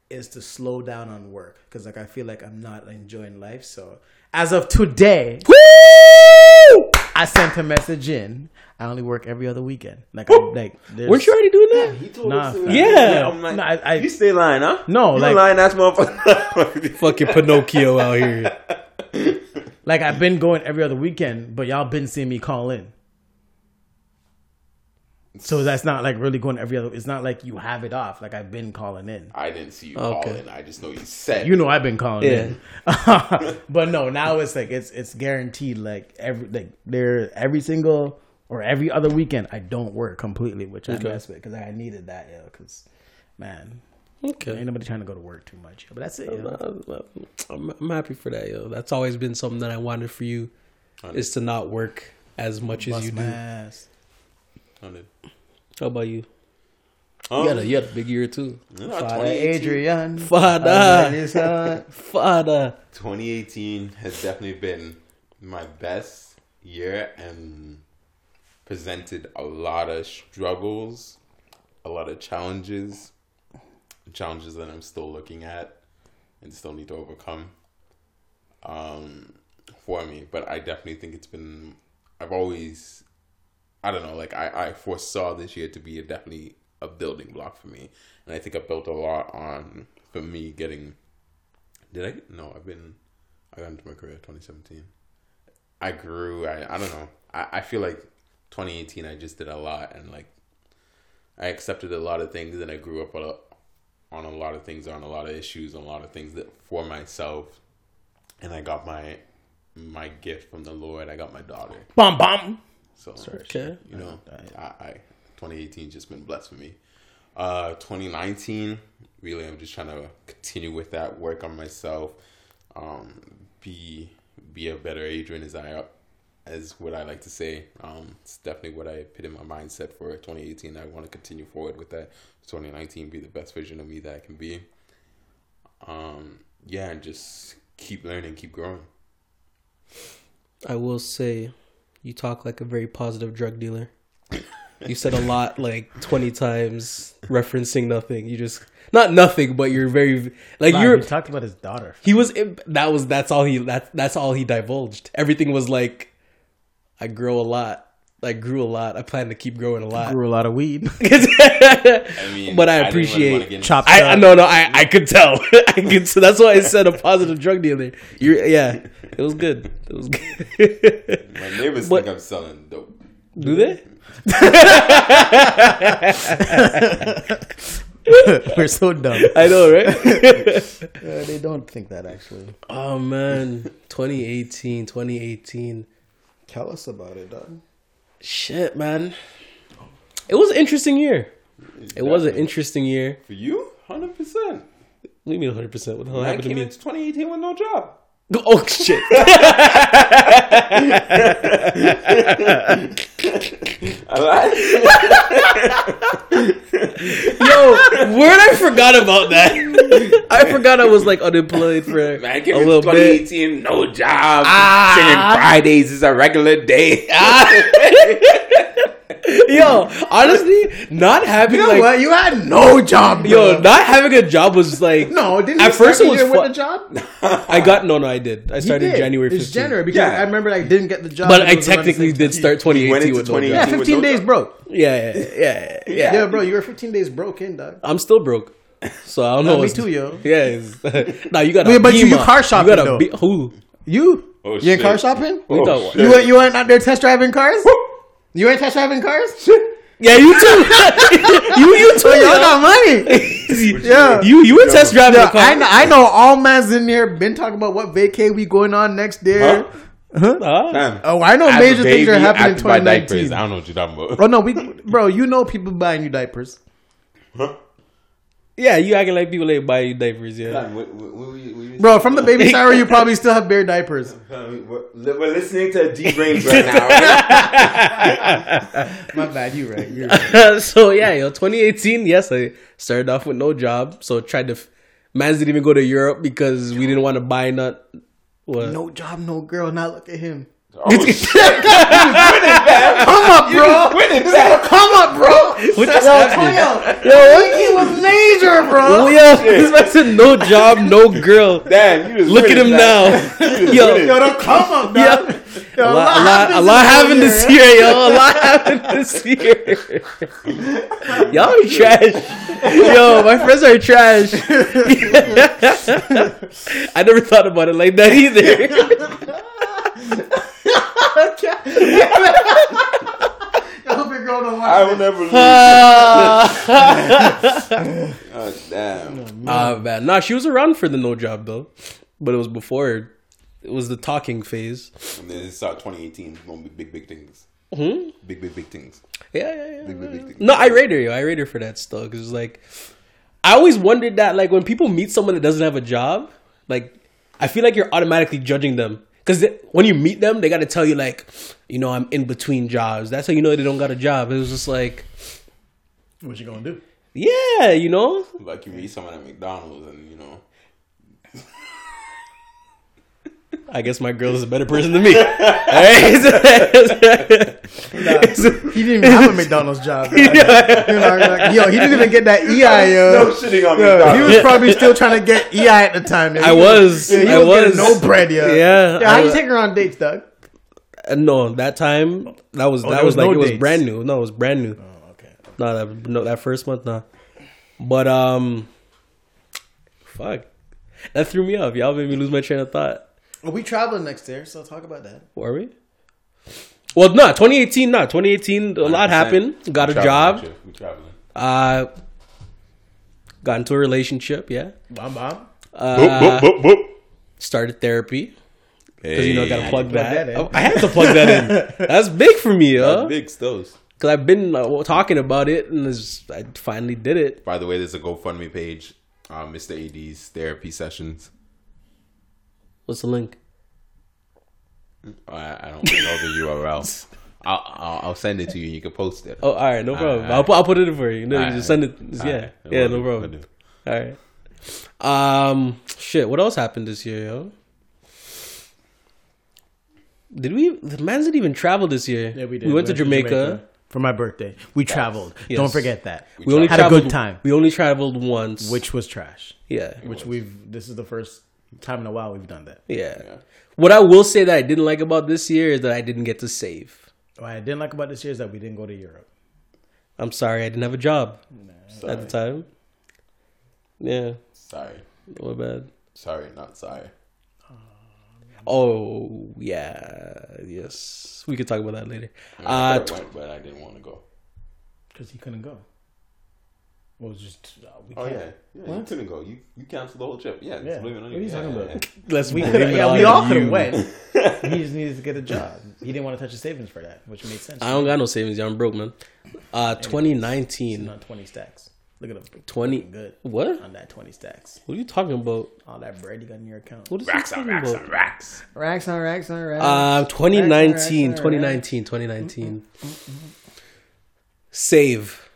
is to slow down on work because like I feel like I'm not enjoying life. So as of today, I sent a message in. I only work every other weekend. Like I, like there's-
Weren't you already doing that?
He told
Nah,
us.
fam.
that.
Yeah.
I'm like,
No, I- I-
you stay lying, huh?
No,
you
like-
lying ass motherfucker. <laughs>
Fucking Pinocchio out here. <laughs>
like I've been going every other weekend, but y'all been seeing me call in. So that's not like really going every other. It's not like you have it off. Like I've been calling in.
I didn't see you
Okay.
calling. I just know you said.
You know I've been calling
Yeah.
in. <laughs> but no, now it's like it's it's guaranteed. Like every like there every single or every other weekend I don't work completely, which I
Okay.
mess with because I needed that. Yeah, because man,
Okay.
ain't nobody trying to go to work too much. But that's it. yo.
I'm, I'm happy for that, yo. That's always been something that I wanted for you, is to not work as much as you do.
ass.
Hundred.
How about you?
Um,
You had a, you had a big year too.
no,
Father
2018
Adrian.
Father,
Father.
father.
2018 has definitely been my best year and presented a lot of struggles, a lot of challenges, challenges that I'm still looking at and still need to overcome um, for me. But I definitely think it's been, I've always, I don't know, like I, I foresaw this year to be a, definitely a building block for me. And I think I built a lot on, for me, getting did I? No, I've been. I got into my career 2017. I grew. I I don't know. I I feel like 2018. I just did a lot and like I accepted a lot of things and I grew up a on a lot of things, on a lot of issues, on a lot of things that for myself. And I got my my gift from the Lord. I got my daughter.
Bum bum.
So
Okay.
you know, I, I 2018 just been blessed for me. Uh, 2019, really, I'm just trying to continue with that, work on myself, um, be be a better Adrian as I as what I like to say. Um, it's definitely what I put in my mindset for 2018. I want to continue forward with that. 2019 be the best version of me that I can be. Um, yeah, and just keep learning, keep growing.
I will say, you talk like a very positive drug dealer. You said a lot, like twenty times, referencing nothing. You just not nothing, but you're very like
Nah,
you're.
he talked about his daughter.
He was that was that's all he that that's all he divulged. Everything was like, I grow a lot. Like grew a lot. I plan to keep growing a lot.
Grew a lot of weed. <laughs>
I mean,
but I
didn't
appreciate
wanna
Chop-
I, I no no I I could tell. <laughs> I could. So that's why I said a positive drug dealer. You're yeah. It was good. It was good. <laughs>
My neighbors
But-
think I'm selling dope.
Do they?
We're so dumb.
I know, right?
Uh, they don't think that actually.
oh man, 2018, 2018.
Tell us about it, dog.
Shit, man. It was an interesting year. It was an interesting year.
For you, hundred percent.
What do you mean 100? percent What the hell happened to me?
into 2018 with no job. <laughs>
Oh shit!
Lied. <laughs>
Yo, word I forgot about that. I forgot I was like unemployed for
Man,
a little bit.
2018, no job.
Ah.
Saying Fridays is a regular day. <laughs>
Yo, honestly, not having
You know
like
what? You had no job.
yo, not having a job was like
no. Didn't
At
you
first
start
it was
year
fu-
with the job. <laughs>
I got no, no, I did. I started
did.
January 15th.
It's January because
Yeah.
I remember I didn't get the job.
but I
it was around the
technically did start 2018
went into
with no job.
2018.
Yeah,
with
15
no
days
job.
broke.
Yeah, yeah, yeah, yeah.
Yeah, bro, you were 15 days broke in, dog.
I'm still broke, so I don't know.
me too, yo.
Yeah, it's, <laughs> now you got.
Wait,
a
but you- you car shopping,
You got a
though.
Be- who?
You?
Oh,
you ain't oh,
shit.
car shopping?
We
Oh.
You ain't, you ain't out there test driving cars? You ain't test driving cars? <laughs>
Yeah, you too. <laughs> you, you too.
Y'all
yo.
got money. <laughs> Yeah.
You, you were test driving
Yeah,
a car.
I know, I know all man's in here been talking about what vacay we going on next year.
Huh?
Huh?
Fam,
Oh, I know
I
major
a
things are happening
have
in
to diapers.
2019.
I don't know what you're talking about.
Oh no, we bro, you know people buying you diapers.
Yeah, you acting like people ain't buy you diapers. Yeah.
Fam, what- what- what were you- what were you
Bro, from the baby shower you probably <laughs> still have bare diapers.
We're we're listening to D Brains right now. <laughs> <laughs>
My bad, you right. You right.
so yeah, yo, 2018. Yes, I started off with no job, so tried to. F- Mans didn't even go to Europe because we didn't want to buy nut. What?
No job, no girl. Now look at him.
Oh, shit. <laughs>
Come up, bro.
Winning, fam.
Come up, bro.
What just
Yo,
happened?
Yo, he was major, bro.
Oh yeah, this man said no job, no girl.
Damn, you just
Look at him
fam.
now. <laughs> Yo.
Yo, don't come up, dog.
Yeah.
Yo,
a lot, a lot, a lot happened this year, yo. A lot happened this year. <laughs> Y'all are trash. Yo, my friends are trash. I never thought about it like that either.
I hope your girl don't watch
I will never <laughs> lose.
Ah,
oh, damn.
Ah, man. Nah, she was around for the no job though, but it was before. It was the talking phase.
And then it started 2018. Gonna be big, big things.
Hmm?
Big, big, big things.
Yeah, yeah, yeah.
Big, big, big things.
No, I rate her. yo. I rate her for that stuff. Cause it's like, I always wondered that like when people meet someone that doesn't have a job, like I feel like you're automatically judging them. Cause when you meet them, they got to tell you like, you know, I'm in between jobs. That's how you know they don't got a job. It was just like,
What you gonna do?
yeah, you know,
Like you meet someone at McDonald's and you know.
I guess my girl is a better person than me.
He didn't even have a McDonald's job. dog. You know, like, yo, he didn't even get that EI. Yo.
shitting on
Yo, he was probably still trying to get EI at the time. yo.
I was.
yeah, he
I
was,
was.
no bread. Yo.
Yeah,
Yeah, how
I-
you take her on dates, Doug?
Uh, no, that time that was that was,
was
like
no
it was brand new. No, it was brand new.
Oh, okay.
No, that no that first month, nah. But um, fuck, that threw me off. Y'all made me lose my train of thought.
Well, we traveling next year, so talk about that.
Were we? Well, no, 2018, no, 2018. A lot
100%.
happened. Got a
We traveling
job.
We traveling.
Uh, got into a relationship. Yeah.
Bomb bomb.
Uh,
boop, boop. boop.
started therapy because
Hey,
you know I gotta plug
plug
that.
that in.
I had to plug that in. <laughs> That's big for me,
That's
yo.
big stills.
Because I've been uh, talking about it, and it's, I finally did it.
By the way, there's a GoFundMe page. Uh, Mr. AD's therapy sessions.
What's the link?
I, I don't know the URL. <laughs> I'll, I'll I'll send it to you. You can post it.
Oh, all right, no problem.
Alright,
I'll, put, I'll put it in for you. No, you
Alright.
just send it. just- yeah,
Alright,
yeah, no problem. All right. Um, shit. What else happened this year, yo? Did we? The man's didn't even travel this year.
Yeah, we did.
We went to Jamaica.
for my birthday. We traveled.
Yes.
Don't forget that.
We only
had a good time,
We only traveled once.
which was trash.
yeah,
Which we've. This is the first time in a while we've done that.
yeah. What I will say that I didn't like about this year is that I didn't get to save.
What I didn't like about this year is that we didn't go to Europe.
I'm sorry, I didn't have a job at the time. Yeah,
Sorry.
my bad.
Sorry, not sorry.
Oh yeah, yes. We could talk about that later.
I
Uh,
could've went, but I didn't want to go.
Because he couldn't go. Well, was just uh, we
Oh
can't.
yeah, yeah. You couldn't go. You you canceled the whole trip. Yeah,
Yeah.
just blame on
What
you.
are you
Yeah,
talking
yeah,
about?
yeah.
let's
We
blame
could
it
yeah,
on
we all could
you.
have went. <laughs> he just needed to get a job. He didn't want to touch his savings for that, which made sense.
I don't got no savings. Yeah, I'm broke, man. Uh, 2019,
on twenty stacks. Look at him.
20.
Good
What?
on that twenty stacks.
What are you talking about?
All that bread you got in your account.
What is he
Racks on
talking
racks
about?
on racks.
Racks on racks on racks.
Um, 2019,
Racks, racks,
2019, 2019. Save,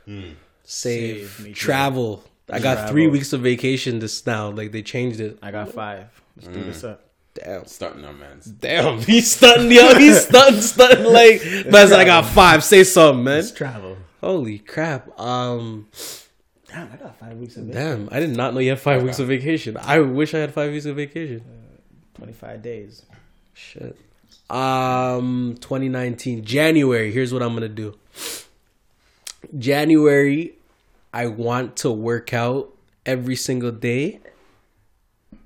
save,
Save, me too.
travel. I got
Travel.
three weeks of vacation this now. Like they changed it.
I got five. Let's do this up.
Damn,
Starting on man's.
damn. <laughs> He's stunting, yo. He's <laughs> stunting, stunting. Like, man, I got five. Say something, man.
Let's travel.
Holy crap. Um,
Damn, I got five weeks of it.
damn. I did not know you had five weeks of vacation. I wish I had five weeks of vacation.
Twenty-five days.
Shit. Um, 2019 January. Here's what I'm gonna do. January, I want to work out every single day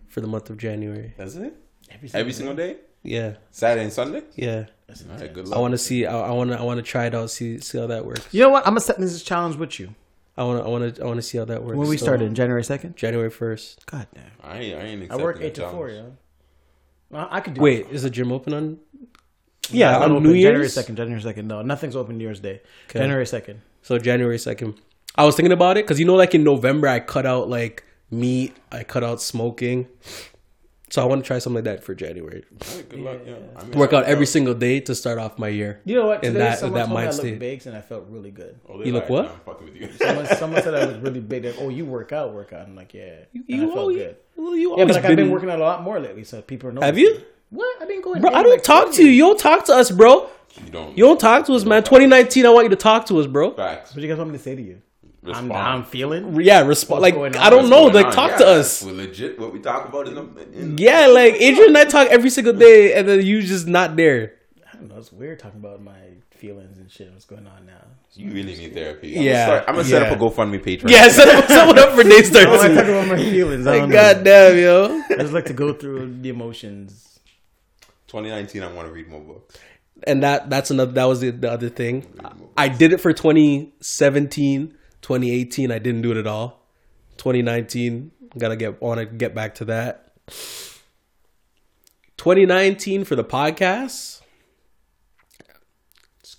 for the month of January.
That's it.
Every
Every single day.
Yeah,
Saturday and Sunday.
yeah.
All right, good
I want to see. I want to. I want to try it out. See see how that works.
You know what? I'm gonna set this challenge with you.
I want to. I want to. I want to see how that works.
When we
So,
started, January second.
January first.
God damn.
I ain't. I ain't.
I work
accepting
eight
the
to four,
challenge.
yo. Well, I could do.
Wait, is the gym open on? Yeah,
Not
on
open
New
January second. January second. No, nothing's open New Year's Day.
Okay.
January second.
So January second. I was thinking about it because you know, like in November, I cut out like meat. I cut out smoking. So I want to try something like that for January.
All right, good luck. Yeah. I mean,
Work out every single day to start off my year.
You know what?
In
Today
that-
someone
that
told me I
state.
looked baked and I felt really good.
Oh,
You look
like,
what?
nah, I'm fucking with you. <laughs>
Someone, someone said I was really big. Like, oh, you work out, work out. I'm like, yeah. And I felt
you-
good.
well, you
Yeah, but
always
like I've been working out a lot more lately, so people are
Have
noticing.
you?
What? I've been going.
Bro, I don't
like
talk
20.
to you. You don't talk to us, bro.
You don't.
You don't talk to us, man. 2019, I want you to talk to us, bro.
Facts.
What you guys want me to say to you? I'm, I'm feeling.
Yeah, respond. Like? I don't know. Like
on?
talk
Yeah,
to us.
We're legit. What we talk about in the. In,
Yeah, like Adrian and I talk every single day, and then you just not there.
I don't know. It's weird talking about my feelings and shit. What's going on now?
You really need therapy.
Yeah,
I'm gonna set
yeah.
up a GoFundMe page. Right
Yeah, set up someone up for day <laughs>
I don't like
starts.
talking about my feelings. I
Like
don't know.
goddamn, yo.
I just like to go through the emotions.
2019. I want to read more books.
And that that's another. That was the, the other thing. I did it for 2017, 2018. I didn't do it at all. 2019, gotta get. Want to get back to that. 2019 for the podcast.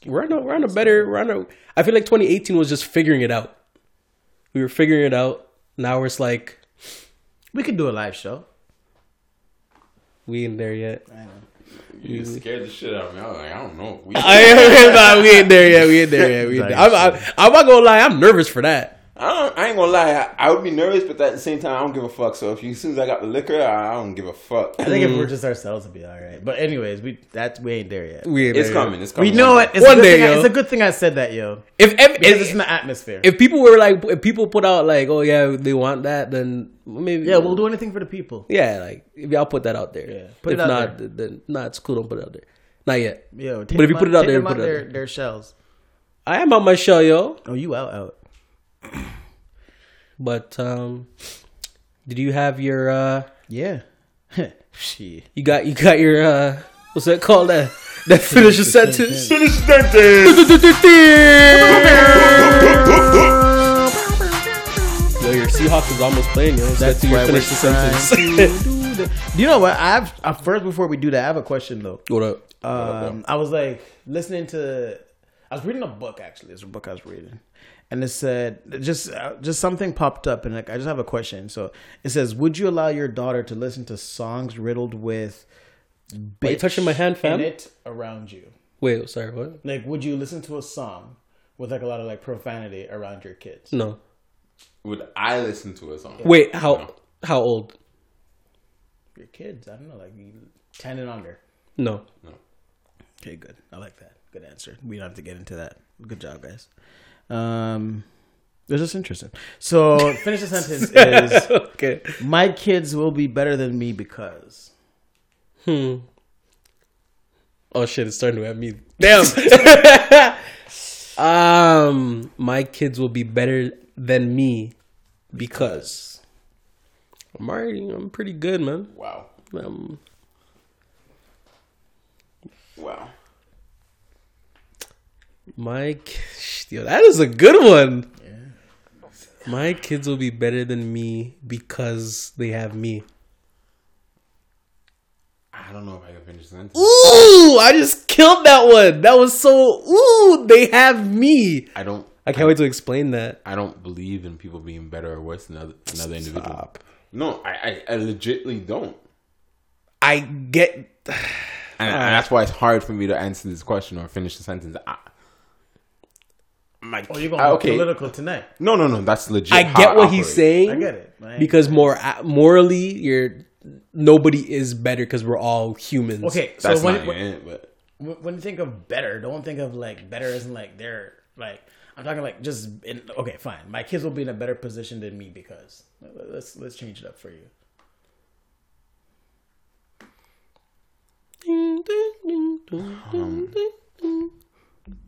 We're on a, we're on a better. We're on a. I feel like 2018 was just figuring it out. We were figuring it out. Now it's like
We could do a live show.
we ain't there yet.
I know.
You scared the shit out of me. I was like, I don't know. We, <laughs>
I <laughs> <laughs> ain't, we ain't there yet. We ain't there yet. We ain't there. I'm, I'm, I'm not gonna lie. I'm nervous for that.
I, don't, I ain't gonna lie. I, I would be nervous, but at the same time, I don't give a fuck. So if you, as soon as I got the liquor, I, I don't give a fuck.
I think if we're mm. just ourselves, it'll be all right. But anyways, we that we ain't there yet.
We ain't
it's
there yet.
coming. It's coming.
We know it. It's
One
a good
day,
thing I,
yo.
it's a good thing I said that, yo.
If if,
Because it's in the atmosphere.
if people were like, if people put out like, oh yeah, they want that, then maybe
yeah, we'll do anything for the people.
Yeah, like if y'all put that out there.
Yeah, put
if
it out
not,
there.
then nah, it's cool. Don't put it out there. Not yet.
Yo,
But if you
them
put it out there,
them
put it out
their,
there.
their shells.
I am on my shell, yo.
Oh, you out out. <clears throat>
But um, did you have your uh,
Yeah. <laughs> Shit.
you got you got your uh, what's that called? That that finish a <laughs> sentence.
Finish sentence.
Yo, your Seahawks is almost playing, yo. To your finish the sentence. <laughs>
You know what? I have uh, first before we do that, I have a question though.
what up?
Um, I was like listening to. I was reading a book actually. It's a book I was reading, and it said just uh, just something popped up, and like I just have a question. So it says, "Would you allow your daughter to listen to songs riddled with
Why you touching my hand, fam?
in it around you?
Wait, sorry, what?
Like, would you listen to a song with like a lot of like profanity around your kids?
No.
Would I listen to a song?
Wait, how how old?
Your kids? I don't know, like ten and under.
No. No.
Okay, good. I like that. Good answer. We don't have to get into that. Good job, guys. Um, this is interesting. So, finish the sentence <laughs> is
okay.
my kids will be better than me because.
Hmm. Oh shit, it's starting to have me. <laughs> Damn. um, my kids will be better than me because I'm already. I'm pretty good, man.
Wow.
Um,
Wow.
My yo, that is a good one. My kids will be better than me because they have me.
I don't know if I can finish the sentence.
Ooh, I just killed that one. That was so. Ooh, they have me.
I don't.
I can't wait to explain that.
I don't believe in people being better or worse than other, another individual.
Stop.
No, I, I, I legitly don't.
I get. <sighs>
And, and ah. that's why it's hard for me to answer this question or finish the sentence. I, my,
Oh, you're
Ah,
going political tonight.
No, no, no. That's legit.
I get what he's saying.
I get it. I-
because more morally, you're nobody is better because we're all humans.
Okay, so
That's
when,
not
when,
it, but
when when you think of better, don't think of like better isn't like they're like I'm talking like just in, okay, fine. My kids will be in a better position than me because let's let's change it up for you.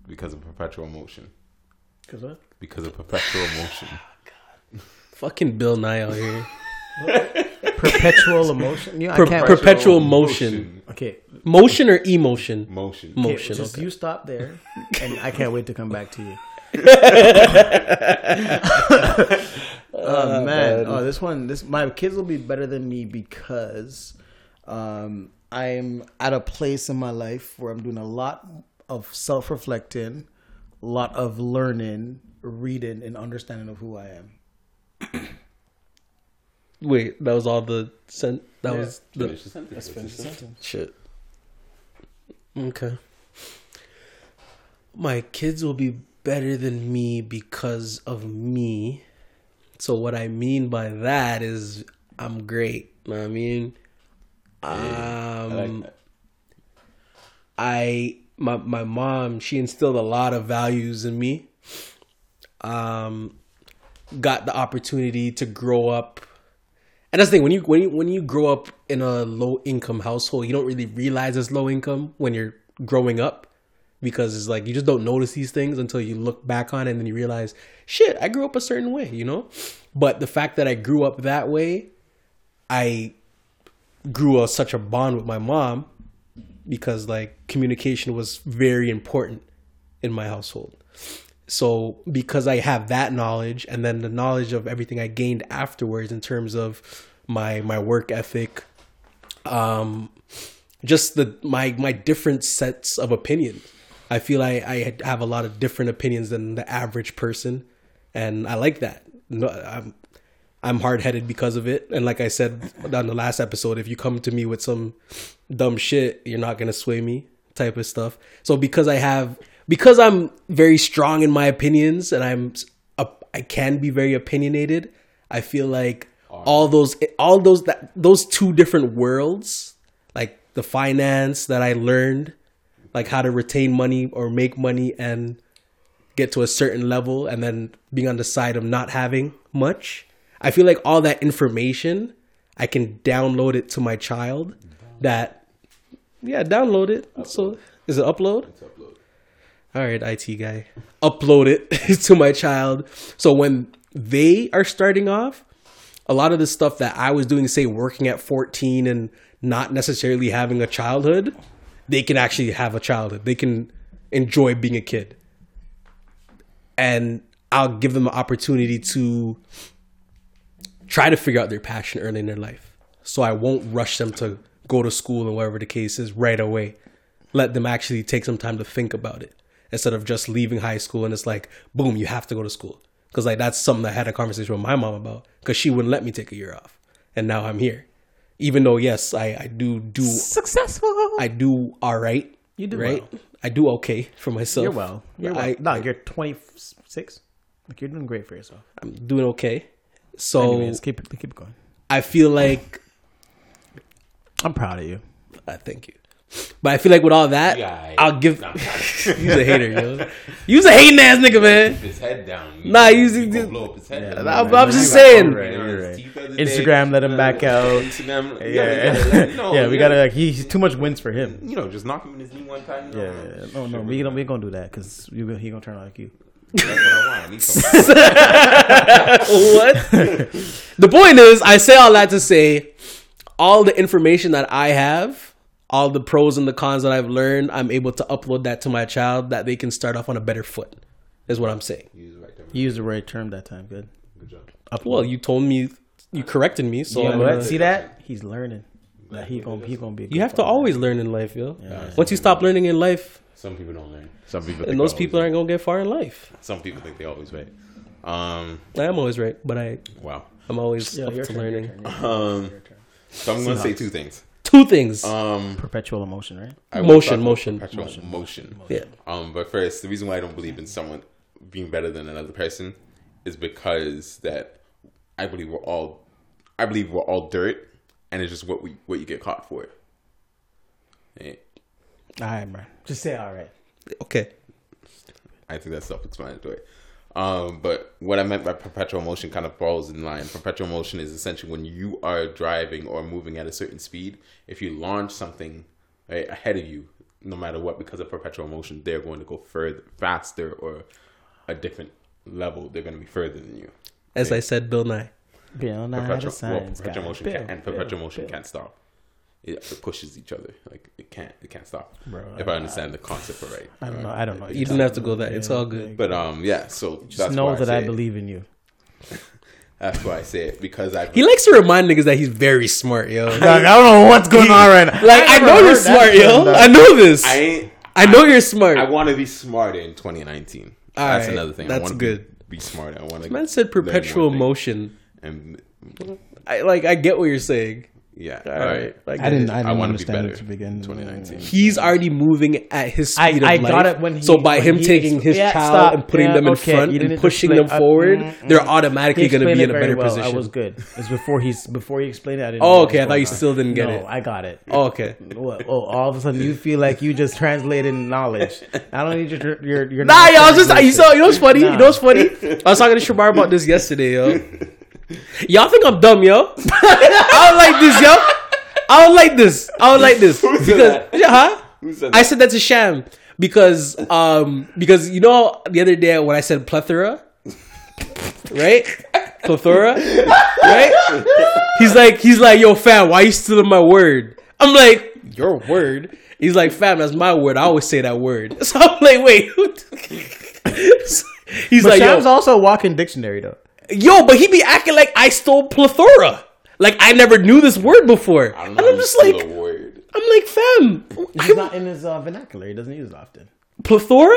because of perpetual motion.
Cause what?
Because of perpetual motion. <laughs>
Fucking Bill Nye out here.
Perpetual emotion. You know, I can't.
perpetual motion.
okay,
Motion or emotion?
Motion.
okay,
Motion.
just
okay.
you stop there, and I can't wait to come back to you. <laughs> oh man! Oh, this one. This my kids will be better than me because um, I'm at a place in my life where I'm doing a lot of self reflecting, a lot of learning, reading, and understanding of who I am. <clears throat>
Wait, that was all the sent. That
Yeah.
was the
Finish the sentence. Finish the sentence.
shit. Okay. My kids will be better than me because of me. So what I mean by that is I'm great. Know what I mean, um,
I like.
I my my mom she instilled a lot of values in me. Um, got the opportunity to grow up, and that's the thing when you when you when you grow up in a low income household, you don't really realize it's low income when you're growing up because it's like you just don't notice these things until you look back on it and then you realize, shit, I grew up a certain way, you know. But the fact that I grew up that way, I grew a, such a bond with my mom because like communication was very important in my household. So because I have that knowledge and then the knowledge of everything I gained afterwards in terms of my my work ethic, um, just the my my different sets of opinions. I feel I I have a lot of different opinions than the average person, and I like that. No, I'm I'm hard headed because of it. And like I said on the last episode, if you come to me with some dumb shit, you're not gonna sway me, type of stuff. So because I have because I'm very strong in my opinions and I'm a, I can be very opinionated. I feel like all those all those that those two different worlds, like the finance that I learned, like how to retain money or make money and get to a certain level and then being on the side of not having much. I feel like all that information I can download it to my child that yeah, download it. So is it upload?
Upload.
All right, IT guy. Upload it <laughs> to my child. So when they are starting off, a lot of the stuff that I was doing, say working at 14 and not necessarily having a childhood, they can actually have a childhood. They can enjoy being a kid. And I'll give them an opportunity to try to figure out their passion early in their life. So I won't rush them to go to school and whatever the case is right away. Let them actually take some time to think about it instead of just leaving high school and it's like, boom, you have to go to school. Because like that's something I had a conversation with my mom about because she wouldn't let me take a year off, and now I'm here. Even though yes, I I do do
Successful.
I do all right.
You do
right.
well.
I do okay for myself.
You're well. You're well.
I,
no, you're 26. Like you're doing great for yourself.
I'm doing okay. So
Anyways, keep it keep it going.
I feel like
I'm proud of you.
I thank you. But I feel like with all that,
Yeah,
I'll give.
Nah.
He's <laughs> a hater, yo. You's a hating ass nigga, man.
His head down.
Nah, you-
He
you-
gonna blow up his head.
I'm, I'm just saying.
Right, you're right.
Teeth day,
Instagram let him back out.
Instagram, yeah,
Yeah,
gotta let know,
yeah, we
you
gotta like he's too much wins for him.
you know, just knock him in his knee one time. You know,
Yeah, yeah, no, no, we don't we gonna do that because he gonna turn out like you.
That's what I want. I need
what? the point is, I say all that to say, all the information that I have, all the pros and the cons that I've learned, I'm able to upload that to my child that they can start off on a better foot. Is what I'm saying.
Use it right there.
You used the right term that time. Good.
Good job.
Well, you told me, you corrected me, so
You
I'm
what?
gonna-
See that? He's learning. That he gonna he gonna be. A
you have to always learn in life, yo. Once you stop learning in life,
Some people don't learn. Some people.
and those people aren't gonna get far in life.
Some people think they always right. Um.
I am always right, but I,
Wow.
I'm always
Yeah,
up
your
to
turn, your
learning.
turn, your turn.
Um. So I'm gonna say two things.
Two things.
Um.
Perpetual emotion, right?
I
Motion, motion.
perpetual motion.
yeah.
Um, but first, the reason why I don't believe in someone being better than another person is because that I believe we're all, I believe we're all dirt, and it's just what we what you get caught for. Eh,
All right, bro. Just say all right.
Okay.
I think that's self-explanatory. Um, but what I meant by perpetual motion kind of falls in line. Perpetual motion is essentially when you are driving or moving at a certain speed. If you launch something right, ahead of you, no matter what, because of perpetual motion, they're going to go further, faster, or a different level. They're going to be further than you.
As I said, Bill Nye.
Bill Nye
Perpetual, well, perpetual motion
Bill,
can't, and
Bill,
perpetual motion
Bill.
can't stop. It, it pushes each other. Like it can't, it can't stop.
Bro,
if I understand the concept right.
I don't know. I don't know.
You don't have to go that. It's all good.
But um, yeah. So
Just
that's
know
why
that
I,
I
say it.
believe in you. <laughs>
That's why I say it because I
He likes to remind niggas that he's very smart, yo. Like
I don't know what's going on right now.
Like I, know you're smart, yo. I know this.
I
I,
ain't.
know you're smart.
I want to be smart in 2019.
All
that's
right,
another thing. I
that's
want to
good.
Be, be smarter. I want to.
Man said perpetual motion.
And
I like. I get what you're saying.
Yeah.
All
all
right.
right.
I,
didn't. I didn't
wanna be
understand
better
it to begin.
2019.
He's already moving at his speed
I
of life.
got it when he.
so by him taking his
Yeah,
child
stop.
and putting
Yeah,
them in
okay,
front and pushing
explain-
them
uh,
forward,
mm, mm.
they're automatically going to be in a better
well.
position.
I was good. It's before he's before he explained it. I didn't.
Oh, okay. I thought you
going
still didn't get it.
no,
it.
I got it.
Oh, okay.
Well, oh, all of a sudden you feel like you just translated knowledge. I don't need your your your.
Nah, yo, I was just you saw. You know what's funny? You know what's funny? I was talking to Shamar about this yesterday, yo. <laughs> Y'all think I'm dumb, yo? I don't like this, yo. I don't like this. I don't like this
Who
because yeah, huh?
Who said
I said that to Sham because um because you know the other day when I said plethora, right? Plethora, right? He's like he's like yo fam, why you stealing my word? I'm like your word. He's like fam, that's my word. I always say that word. <laughs> So I'm like wait. <laughs> he's
But
like
Sham's
yo,
also a walking dictionary though.
Yo, but he be acting like I stole plethora. Like I never knew this word before.
I don't
And
know.
I'm just like
a word.
I'm like fam.
He's not in his uh, vernacular. He doesn't use it often.
plethora?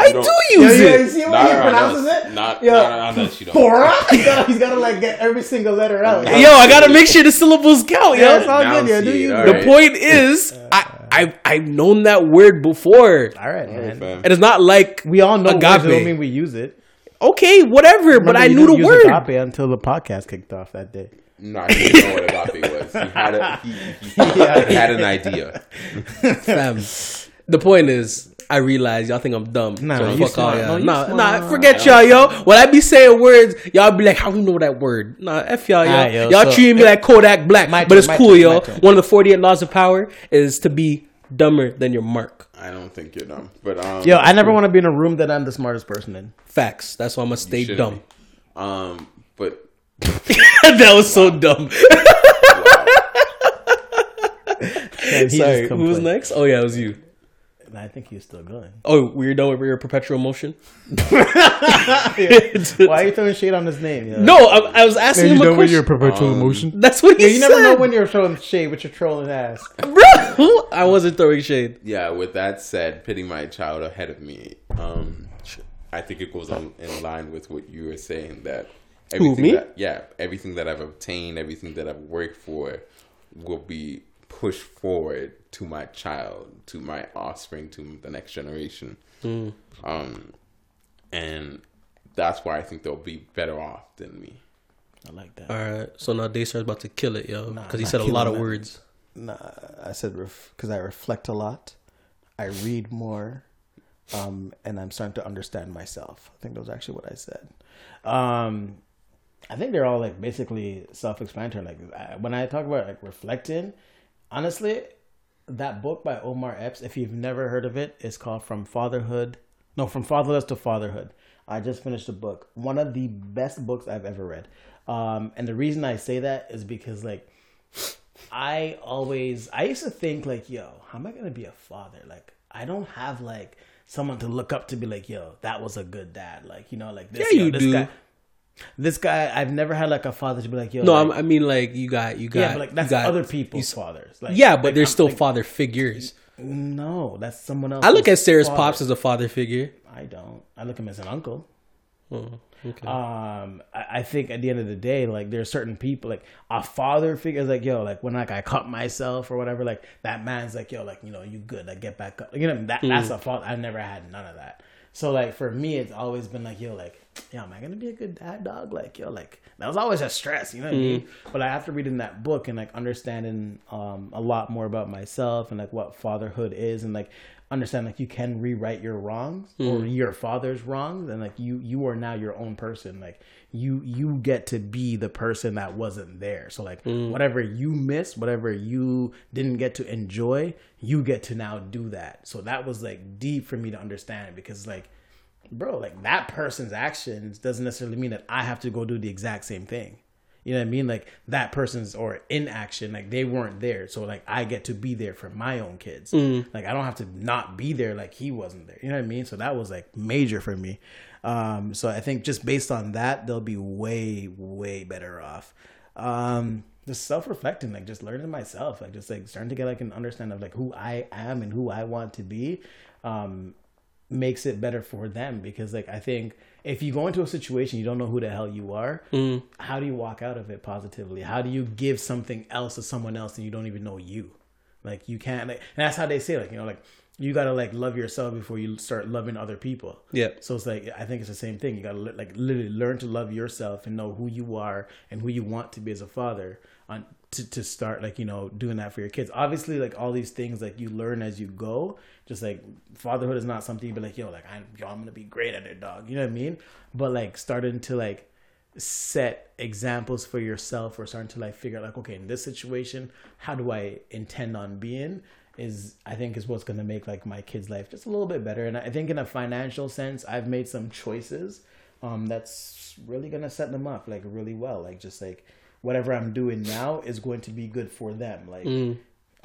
I
don't-
do use it.
see
Not around us. Not,
Yo.
not around us. You don't.
Bora? <laughs> he's, he's gotta like get every single letter out.
Yeah.
Yo, I gotta make sure the syllables count,
Yeah,
yo.
it's all good. Yeah, do you?
all
the
right.
point is, <laughs> I, I I've known that word before,
All right, man.
Fam.
and it's not like
We all know
Agape.
words. It don't mean we use it.
Okay, whatever. but I knew the word.
agape until the podcast kicked off that day.
No, I didn't know what agape was. He had a, he, he, he had an idea. <laughs>
Fam. The point is, I realize y'all think I'm dumb.
Nah,
so fuck all y'all.
No,
nah, nah, forget y'all, yo. When I be saying words, y'all be like, how do you know that word? Nah, f y'all, yo.
Alright, yo,
y'all
so-
treating me like Kodak Black,
My
but it's cool,
turn,
yo. One of the 48 laws of power is to be dumber than your mark.
I don't think you're dumb, but um,
Yo, I never want to be in a room that I'm the smartest person in.
Facts. That's why I'm gonna stay
shouldn't
dumb.
be. Um, but <laughs>
that was so dumb. <laughs>
And he
Sorry,
just
who was
complained.
next? Oh yeah, it was you.
And I think he's still going.
Oh, we're done with your perpetual motion. <laughs>
Why are you throwing shade on his name? yo?
No, I, I was asking him a question.
We're perpetual
Um,
emotion?
That's what he
Yeah, you
said.
never know when you're throwing shade with your trolling ass.
Bro, I wasn't throwing shade.
yeah. With that said, pitting my child ahead of me, um, I think it goes on in line with what you were saying that everything
me?
that yeah, everything that I've obtained, everything that I've worked for, will be pushed forward to my child, to my offspring, to the next generation. Um, and that's why I think they'll be better off than me.
I like that.
All right, so now Daystar's about to kill it, yo, because he said a lot of
man.
words.
Nah, I said because I reflect a lot, I read more, um, and I'm starting to understand myself. I think that was actually what I said. Um, I think they're all like basically self-explanatory. Like I- when I talk about like reflecting, honestly, that book by Omar Epps, if you've never heard of it's called From Fatherhood. No, From Fatherless to Fatherhood. I just finished the book. One of the best books I've ever read. Um, and the reason I say that is because like I always I used to think like, yo, how am I gonna be a father? Like I don't have like someone to look up to be like, yo, that was a good dad. Like, you know, like this,
Yeah,
yo,
you
this
do.
guy this guy I've never had like a father to be like, yo,
No,
like,
I'm, mean like you got you got
yeah, but like that's
got,
other people's fathers. Like,
Yeah, but
like,
there's
I'm-
still father figures.
no, that's someone else.
I look at Sarah's pops as a father figure.
I don't. I look at him as an uncle.
Oh, okay.
um I, I think at the end of the day like there are certain people like a father figure is like yo like when like i cut myself or whatever like that man's like yo like you know you good like get back up you know that that's a fault i've never had none of that so like for me it's always been like yo like yo am i gonna be a good dad dog? Like yo like that was always a stress you know what i mean? But like, after reading that book and like understanding um a lot more about myself and like what fatherhood is and like understand like you can rewrite your wrongs or hmm. your father's wrongs and like you you are now your own person. Like you you get to be the person that wasn't there. So like hmm. whatever you missed whatever you didn't get to enjoy you get to now do that. So that was like deep for me to understand because like bro like that person's actions doesn't necessarily mean that i have to go do the exact same thing you know what I mean? Like that person's or in action, like they weren't there. So like I get to be there for my own kids. Like I don't have to not be there like he wasn't there. You know what I mean? So that was like major for me. Um, so I think just based on that, they'll be way, way better off. Um, just self-reflecting, like just learning myself, like just like starting to get like an understanding of like who I am and who I want to be. Um, makes it better for them because like I think if you go into a situation you don't know who the hell you are, mm. how do you walk out of it positively? How do you give something else to someone else and you don't even know you? Like you can't like and that's how they say like, you know, like you gotta like love yourself before you start loving other people.
Yeah.
So it's like I think it's the same thing. You gotta like literally learn to love yourself and know who you are and who you want to be as a father on to, to start like you know doing that for your kids. Obviously, like all these things like you learn as you go. Just like fatherhood is not something you be like yo like I yo I'm gonna be great at it, dog. You know what I mean? But like starting to like set examples for yourself or starting to like figure out like okay in this situation how do i intend on being is i think is what's going to make like my kids life just a little bit better and i think in a financial sense i've made some choices um that's really going to set them up like really well like just like whatever i'm doing now is going to be good for them like mm.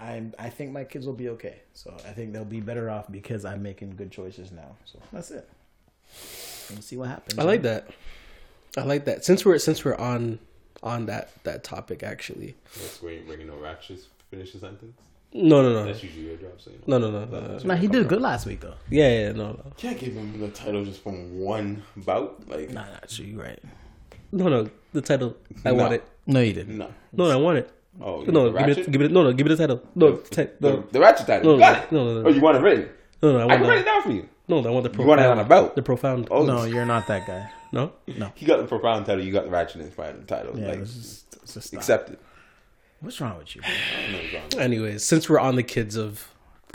I I think my kids will be okay. So I think they'll be better off because I'm making good choices now. So that's it. We'll see what happens.
I like that. I like that. Since we're since we're on on that that topic, actually.
That's where you're bringing no ratchets. Finish the sentence.
No, no, no,
That's usually your job. So you know.
no, no, no, no. no.
Nah, he did good last week though.
Yeah, yeah, no, no,
Can't give him the title just from one bout. Like
Nah, not true. You're right.
no, no. The title, I
No.
want it.
No, you didn't.
no.
No, no, I want it.
Oh,
No, give
ratchet?
it, give it, no, no, give it the title. No,
The,
ti-
the,
no,
the ratchet title.
No,
got
no,
it.
no, no, no.
Oh, you want it written?
no, no, I want
I
want
can write it down for you.
No, I want the
You want it on a belt?
The profound.
Oh,
No, you're not that guy.
no. No.
He got the profound title. You got the ratchet inspired title.
Yeah,
like
let's just, let's just
accept it.
What's wrong with you? bro?
I don't know what's wrong.
Anyways, since we're on the kids of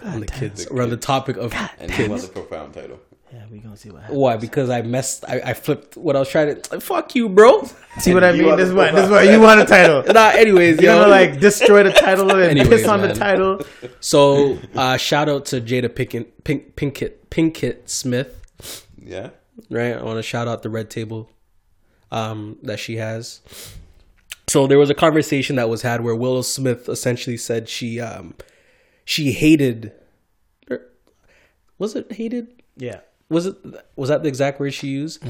on the
damn.
kids
The
around the topic of
And you want the profound title.
Yeah, we gonna see what happens.
why? Because I messed. I, I flipped what I was trying to. Fuck you, bro.
See what I mean? This is what this is what you want a title. <laughs>
nah. Anyways,
You're
yo.
gonna like destroy the title and
Anyways,
piss on the title.
So uh, shout out to Jada Pinkett, Pink, Pinkett, Pinkett Smith.
Yeah.
Right, I want to shout out the Red Table um, that she has. So there was a conversation that was had where Willow Smith essentially said she um, she hated. er, Was it hated?
Yeah.
Was it was that the exact word she used?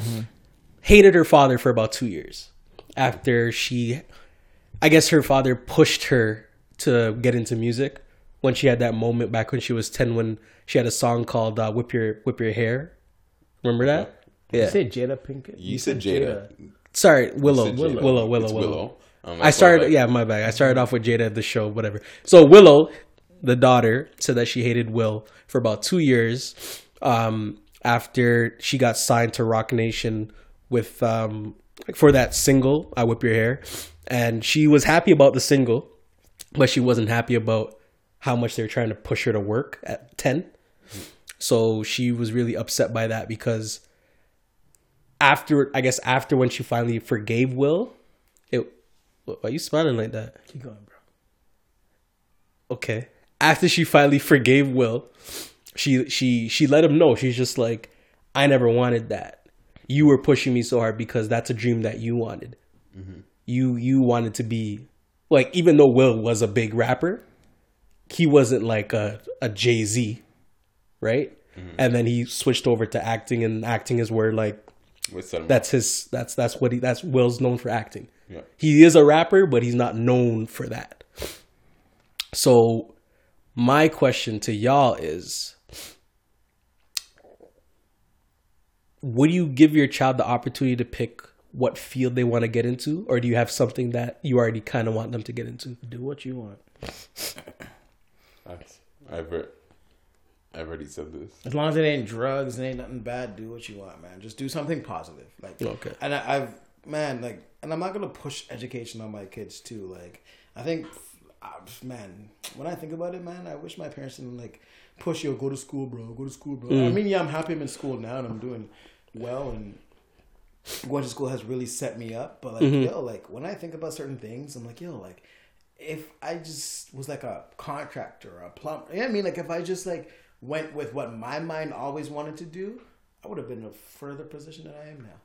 Hated her father for about two years after she, I guess her father pushed her to get into music when she had that moment back when she was ten when she had a song called uh, "Whip Your Whip Your Hair." Remember that? Yeah.
You said Jada Pinkett?
You said Jada.
Sorry, Willow,
said
Willow,
Jada.
Willow, Willow,
It's
Willow.
Willow. Um,
I started,
like,
yeah, my bad. I started off with Jada at the show, whatever. So Willow, the daughter, said that she hated Will for about two years um, after she got signed to Roc Nation with um, for that single "I Whip Your Hair," and she was happy about the single, but she wasn't happy about how much they were trying to push her to work at ten. So she was really upset by that because after I guess after when she finally forgave Will, it why are you smiling like that?
Keep going, bro.
Okay. After she finally forgave Will, she she she let him know. She's just like, I never wanted that. You were pushing me so hard because that's a dream that you wanted. Mm-hmm. You you wanted to be like even though Will was a big rapper, he wasn't like a a Jay Z, right? Mm-hmm. And then he switched over to acting, and acting is where like that's his that's that's what he that's Will's known for acting.
Yeah.
He is a rapper, but he's not known for that. So my question to y'all is would you give your child the opportunity to pick what field they want to get into or do you have something that you already kind of want them to get into?
Do what you want.
That's, I've, I've already said this.
As long as it ain't drugs and ain't nothing bad, do what you want, man. Just do something positive. Like
Okay.
And I, I've man, like, and I'm not gonna push education on my kids too. Like, I think, uh, man, when I think about it, man, I wish my parents didn't like push you. Go to school, bro. Go to school, bro. I mean, yeah, I'm happy I'm in school now and I'm doing well and. Going to school has really set me up, but like, yo, like when I think about certain things, I'm like, yo, like if I just was like a contractor or a plumber, yeah, I mean, like if I just like went with what my mind always wanted to do, I would have been in a further position than I am now.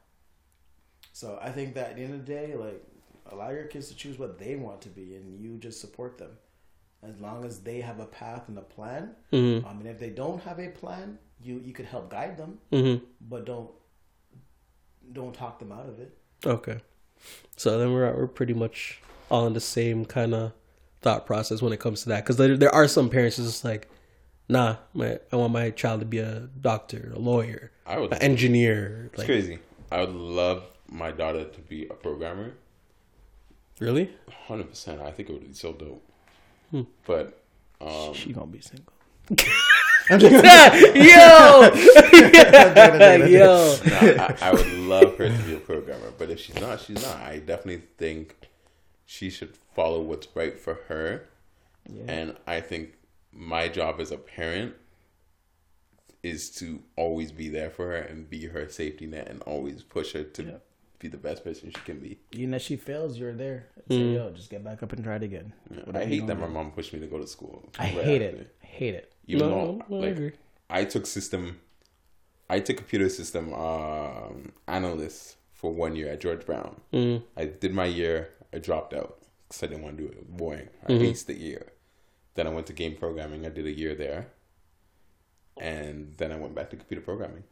So I think that at the end of the day, like allow your kids to choose what they want to be, and you just support them as long as they have a path and a plan.
Mm-hmm.
I mean, if they don't have a plan, you you could help guide them,
Mhm.
but don't don't talk them out of it.
Okay. So then we're we're pretty much all in the same kind of thought process when it comes to that because there there are some parents who's just like, nah, my I want my child to be a doctor, a lawyer,
I would.
an engineer.
It's
Like
crazy. I would love my daughter to be a programmer.
really?
Hundred percent. I think it would be so dope.
Hmm.
But um,
She gonna be single. <laughs>
yo, <laughs> yo.
I, I would love her to be a programmer, but if she's not, she's not. I definitely think she should follow what's right for her. And I think my job as a parent is to always be there for her and be her safety net and always push her to be the best person she can be.
Even if she fails, you're there. Say, yo, just get back up and try it again.
I hate that my mom pushed me to go to school.
I
right
hate
after.
it. Hate it.
Even
No,
though
I
like
agree.
I took system, I took computer system um, analyst for one year at George Brown.
Mm.
I did my year. I dropped out because I didn't want to do it. It was boring. I
Mm-hmm.
aced the year. Then I went to game programming. I did a year there, and then I went back to computer programming.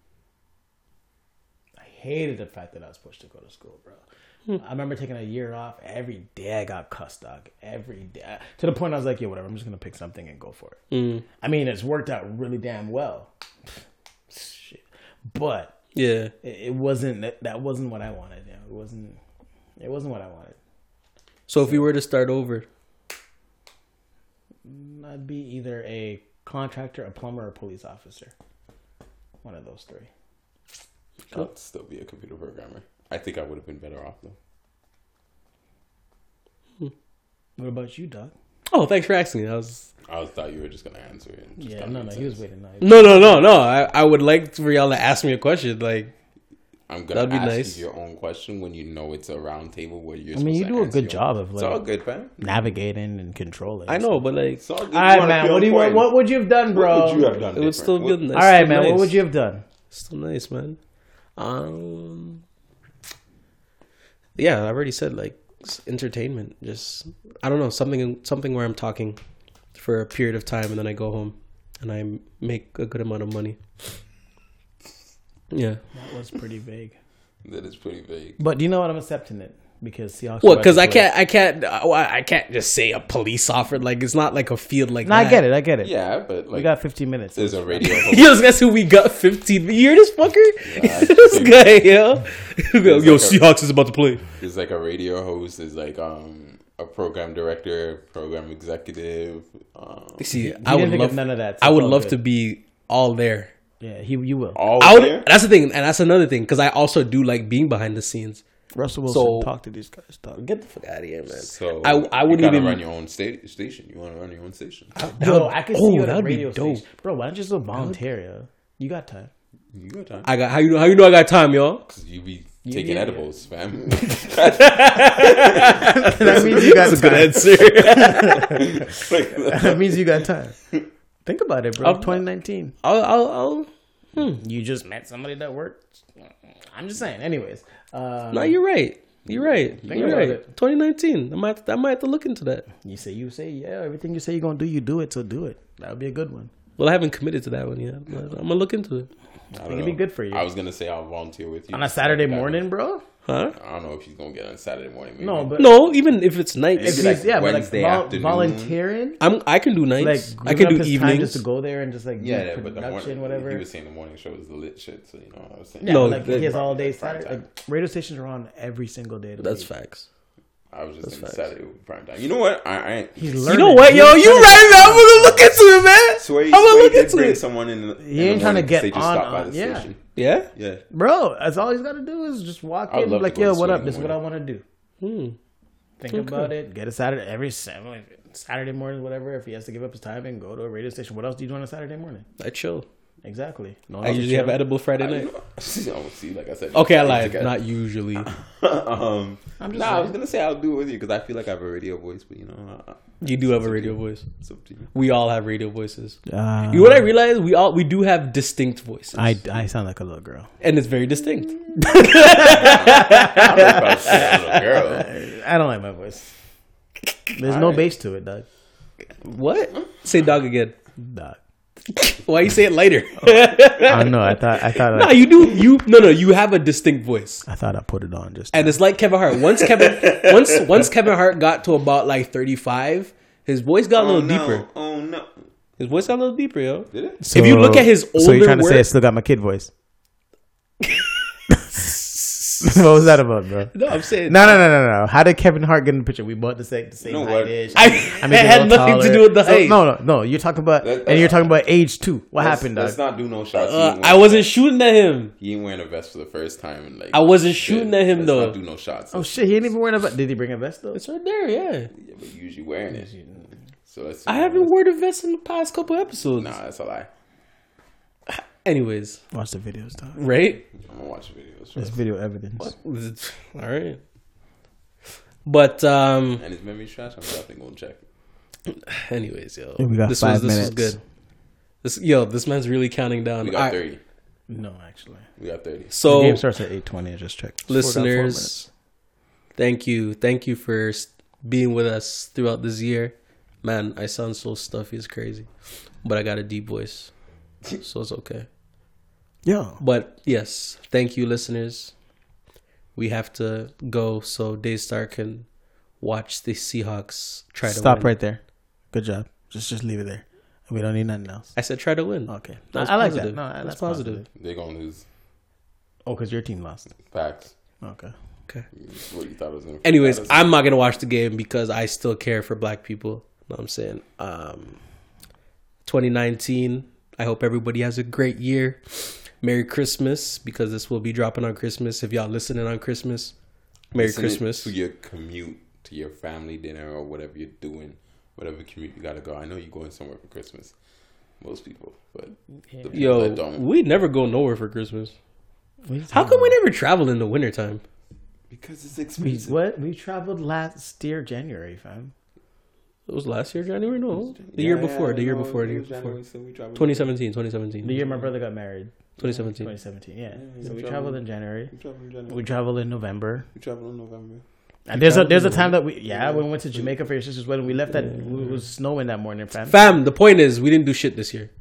I hated the fact that I was pushed to go to school, bro. <laughs> I remember taking a year off. Every day I got cussed, dog. Every day. To the point I was like, yeah, whatever. I'm just going to pick something and go for it.
Mm.
I mean, it's worked out really damn well. Shit. But
Yeah.
it, it wasn't, that, that wasn't what I wanted. You know? It wasn't, it wasn't what I wanted.
So if you were to start over,
I'd be either a contractor, a plumber, or a police officer. One of those three.
I'd still be a computer programmer. I think I would have been better off though.
What about you, Doc?
oh, thanks for asking. I was
I thought you were just gonna answer it. just
Yeah, no, no,
make
he was waiting. No,
no, no, no, no. I, I would like for y'all to ask me a question. Like,
I'm gonna
That'd be
ask
nice.
you your own question when you know it's a round table where you're.
I mean, you
supposed to
do a good job
own-
of,
It's
like-
all good, man.
navigating and controlling.
I know, but like,
It's all good.
All right, man. What do you?
point.
What would you have done, bro?
What would you have done?
it was still
different?
good.
All right,
still
man. What would you have done?
Still nice, man. Um, yeah, I already said like entertainment. Just I don't know something something where I'm talking for a period of time and then I go home and I make a good amount of money. Yeah.
That was pretty vague.
That is pretty vague.
But do you know what? I'm accepting it because Seahawks.
Well, because I can't, I can't, uh, I can't just say a police officer. Like it's not like a field like
play. No,
that.
I get it. I get it.
Yeah, but
We got 15 minutes.
there's a radio. <laughs>
Yo, guess who we got? Fifteen. You hear this fucker?
I <laughs>
this
think-
guy, yo. Yo,
like <laughs> a-
Seahawks is about to play.
There's like a radio host. There's like um a program director, program executive. Um,
See,
He
I would love
none of that. so
I would love
good.
to be all there.
Yeah, he. You will.
all
I would,
there.
that's the thing, and that's another thing because I also do like being behind the scenes.
Russell Wilson.
So-
talk to these guys. Talk.
Get the fuck out of here, man.
So
I I wouldn't
you
even.
run your own sta- station. You want to run your own station.
Yo, I can oh, see
oh,
you at a
that'd
radio station, bro. Why don't you just go volunteer? yo? You got time.
You got time.
I got how you know how you know I got time, y'all.
'Cause you be Taking
yeah.
edibles, fam. <laughs>
that means you got
That's a good
time.
answer. <laughs>
that means you got time. Think about it, bro.
I'll-
2019.
I'll, I'll, I'll hmm.
You just met somebody that worked. I'm just saying. Anyways, uh,
No, you're right. You're right.
Think
you're
about
right.
it.
2019. I might, I might have to look into that.
you say you say yeah. Everything you say you're gonna do, you do it. So do it. That would be a good one.
Well, I haven't committed to that one yet. but I'm gonna look into it.
I don't
It'd be good for you.
I was gonna say I'll volunteer with you
On a Saturday morning, bro.
Huh?
I don't know if he's gonna get on Saturday morning. Maybe.
No, but
No, even if it's nights,
if
like
yeah, but like
Wednesday afternoon.
volunteering,
I'm. I can do
like
nights. I can
up
do
his time
evenings.
just to go there and just like
yeah,
do
yeah, but the morning,
whatever.
He was saying the morning show is the lit shit, so you know. what I was saying,
Yeah,
No,
like
that-
he has all day Saturday. Like radio stations are on every single day.
That's
week.
facts.
I was just in
facts.
Saturday prime time. You know what? I, I ain't.
He's
You know what, yo? You right, man? I'm gonna look into it, man.
Sway,
I'm gonna
Sway
look
did
into
bring
it.
someone in. The, in
He
the
ain't trying to
morning 'cause
get
They just
on-
stopped by the
yeah.
station.
Yeah.
Yeah.
Bro, that's all he's got to do is just walk
I would
in,
love to
like,
go to
yo, what up?
in
This is what I want to do.
Hmm.
Think about it. Get a Saturday every seven, Saturday morning, whatever. If he has to give up his time and go to a radio station, what else do you do on a Saturday morning?
I chill.
Exactly. No,
I usually have edible Friday night. <laughs>
oh, see, like I said.
Okay, I
it's
lied.
together.
Not usually. <laughs>
um,
I'm just
nah, I was gonna say I'll do it with you because I feel like I have a radio voice, but you know, uh,
You do have a radio voice.
to you.
We all have radio voices.
Uh,
You know what I realized? We all we do have distinct voices,
I, I sound like a little girl.
and it's very distinct.
I don't know if I was saying a little girl.
I don't like my voice. There's no bass to it, dog.
What? Say dog again.
Dog. <laughs>
Why you say it later? <laughs>
Oh, I don't know. I thought I thought
no,
I,
you do. You no no. You have a distinct voice,
I thought I put it on just.
and it's like Kevin Hart. Once Kevin <laughs> once once Kevin Hart got to about like thirty five, his voice got a
Oh
little
no!
deeper.
Oh no!
His voice got a little deeper, yo.
Did it?
So-
if you look at his older,
so you're trying to say I still got my kid voice. <laughs> what was that about, bro?
No, I'm saying
No, no, no, no, no. How did Kevin Hart get in the picture? We bought the same, the same
know
height
what?
ish.
I- <laughs>
maybe
it had
little
nothing to do with the
So-
height.
No, no, no. You're talking about,
That-
and you're talking about age too. What
Let's-
happened,
Let's
dog?
not do no shots.
Uh, I wasn't shooting at him.
He ain't wearing a vest for the first time. And like
I wasn't shooting at him,
let's
though.
Not do no shots.
Oh shit, he ain't even wearing a vest. Did he bring a vest though?
It's right there, yeah.
Yeah, but usually wearing it. So that's.
I haven't worn a vest in the past couple episodes.
Nah, that's a lie.
Anyways,
Watch the videos, dog.
right?
I'm gonna watch the videos.
There's video evidence. <laughs>
All right. But um,
And his memory's trash. I'm definitely gonna check. <sighs>
anyways, yo,
Yeah, we got
this
five
was this was good. This yo, this man's really counting down.
We got
All right,
thirty.
No, actually,
We got thirty.
the
So
game starts at eight twenty. I just checked. Four down, four minutes.
listeners, thank you, thank you for being with us throughout this year. Man, I sound so stuffy, it's crazy, but I got a deep voice, <laughs> so it's okay.
Yo,
But yes, thank you, listeners. We have to go so Daystar can watch the Seahawks try to
stop
win.
right there. Good job. Just just leave it there. We don't need nothing else.
I said try to win.
Okay,
That's
I, I like
positive.
that. No,
That's
that's,
positive.
positive.
They're gonna lose.
Oh, because your team lost.
Facts.
Okay.
Okay.
What you thought was gonna.
Anyways,
was-
I'm not gonna watch the game because I still care for black people. You Know what I'm saying? Um 2019. I hope everybody has a great year. Merry Christmas because this will be dropping on Christmas. If y'all listening on Christmas, Merry
Listen
Christmas.
to your commute to your family dinner or whatever you're doing, whatever commute you gotta go. I know you're going somewhere for Christmas. Most people, but the people
Yo,
that don't,
we never go nowhere for Christmas.
What are you
How
talking
come we never travel in the wintertime?
because it's
We,
expensive.
what? We traveled last year, January, fam.
It was last year, January? No. The
Yeah,
year
yeah,
before. The year
no,
before. The year
was
before.
January, so we traveled-
2017. 2017.
The year my brother got married.
2017.
2017, yeah.
Yeah,
so
we
we
traveled-
traveled in January.
We traveled in January.
We traveled in November.
We traveled in November.
And there's a there's a time that we yeah when we went to Jamaica for your sister's wedding we left that it was snowing that morning fam.
Fam, the point is, we didn't do shit this year.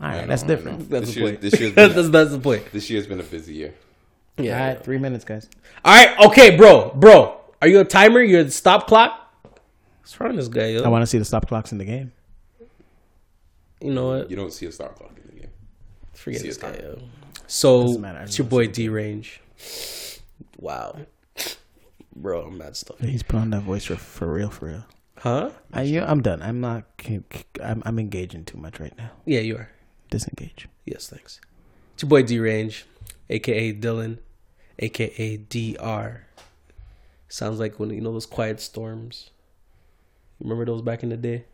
All
I
right,
know,
that's different.
That's
This
the point.
this year's <laughs> been-
that's, that's the point.
This year's been a busy year.
Yeah.
All right, three minutes, guys.
All right. Okay, bro. Bro, are you a timer? You're the stop clock? What's wrong with this guy, yo?
I want to see the stop clocks in the game.
you know what?
You don't see a stop clock in the game.
Forget this guy, yo. So, it's your boy D Range. Wow. Bro, I'm mad stuff.
He's put on that voice for, for real, for real.
Huh?
I, you, I'm done. I'm not. I'm, I'm engaging too much right now.
Yeah, you are.
Disengage.
Yes, thanks. It's your boy D Range, aka Dylan, aka DR. Sounds like when you know those quiet storms. Remember those back in the day?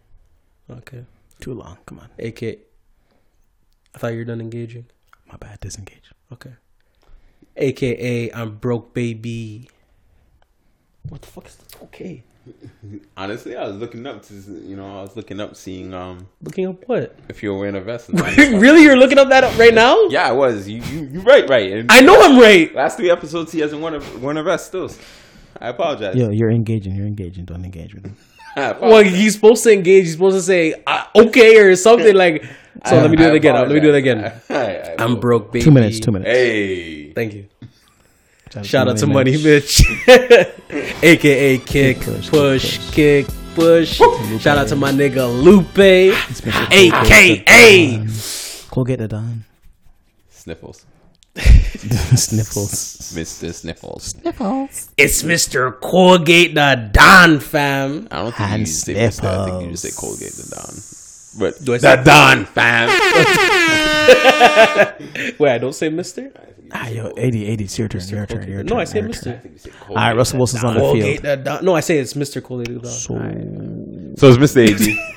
Okay.
Too long. Come on.
AK. I thought you were done engaging.
My bad. Disengage.
Okay. aka I'm broke baby. What the fuck is that? Okay. <laughs>
Honestly, I was looking up to you know I was looking up seeing um
Looking up what?
if you're wearing a vest. <laughs>
really? You're looking up that up right now? <laughs>
yeah, I was. You you you right right. And
I know I'm right.
last three episodes he hasn't worn a worn a vest still. I apologize.
Yo, you're engaging. You're engaging. Don't engage with him.
I <laughs>
Well, he's supposed to engage. He's supposed to say uh, okay or something <laughs> like. So let me do
I
it again. Let me do it again. <laughs>
I- I-
I'm broke baby.
Two minutes. Two minutes.
Hey.
Thank you. Shout out to Money Mitch, aka Kick
Push,
Push,
push.
Kick Push. Shout out to my nigga Lupe, aka
Go get it done.
Sniffles. <laughs>
Sniffles.
Mr. Sniffles.
Sniffles.
it's Mr. Colgate the Don fam.
I don't think
Hand
you say Mr. I think you just say
Sniffles.
Colgate the Don. But
Do I say-
the Don fam. <laughs>
Wait, I don't say Mister.
Ah, yo, 80, 80. It's your turn. Your turn. Your turn.
No, I say
your
Mister.
turn. All right, Russell Wilson's on the
Colgate
field.
the Don. No, I say it's Mr. Colgate the Don.
So it's Mr. AG. <laughs>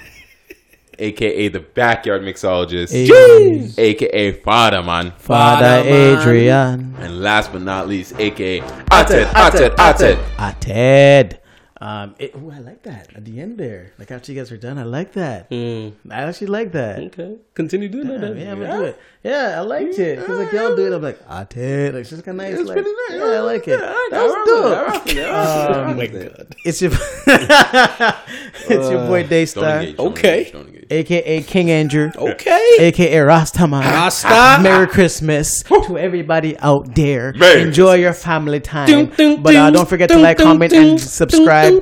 AKA the backyard mixologist.
Jeez.
AKA Father Man.
Father
Father.
Adrian.
And last but not least, AKA Ated, Ated, Ated.
Ah, Ted. Um, it, ooh, I like that at the end there. Like after you guys are done, I like that. I actually like that.
Okay, continue doing that.
Yeah,
then.
I'm gonna do it. Yeah, I liked it. Cause like y'all do it, I'm like, ah, Ted. Like, it's just kind of nice.
It's
like,
pretty nice.
Yeah, I like it.
I
That was dope.
with it, I rock with it, I rock
Oh my god.
It's your, <laughs> it's your boy
Don't
Daystar,
engage. don't
Okay.
Engage, don't engage.
aka King Andrew,
Okay.
aka Rastaman.
Rasta.
Merry Christmas to everybody out there.
Merry
Enjoy your family time. But uh, don't forget to like,
Um,
comment, and subscribe.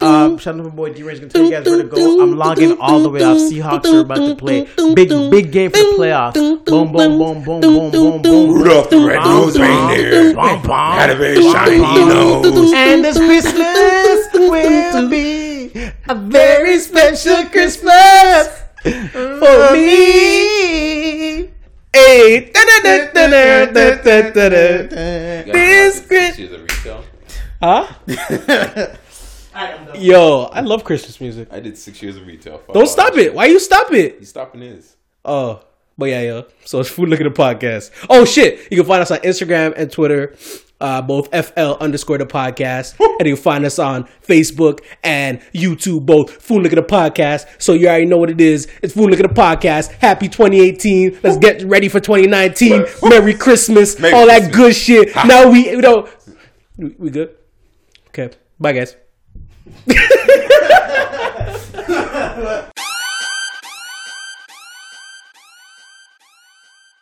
Um, shout out to my boy D Range. Gonna tell you guys where to go. I'm logging all the way off. Seahawks are about to play big, big game for the playoffs. Boom, boom, boom, boom, boom, boom, boom.
Rudolph the red-nosed reindeer
Bum, bum.
had a very shiny nose.
And this Christmas will be a very special Christmas for me.
Hey. This
This is a retail.
Huh? <laughs> Yo, I love Christmas music.
I did six years of retail. Fuck
Don't stop it. Why you stop it?
shit. He's stopping his.
Oh, but yeah, yeah. So it's Food Look at the Podcast. Oh shit! You can find us on Instagram and Twitter, uh, both FL underscore the podcast, and you can find us on Facebook and YouTube, both Food Look at the Podcast. So you already know what it is. It's Food Look at the Podcast. Happy 2018. Let's get ready for 2019. Merry Christmas.
Merry
all that good shit. Now we, you know, we we good. Okay. Bye, guys. <laughs>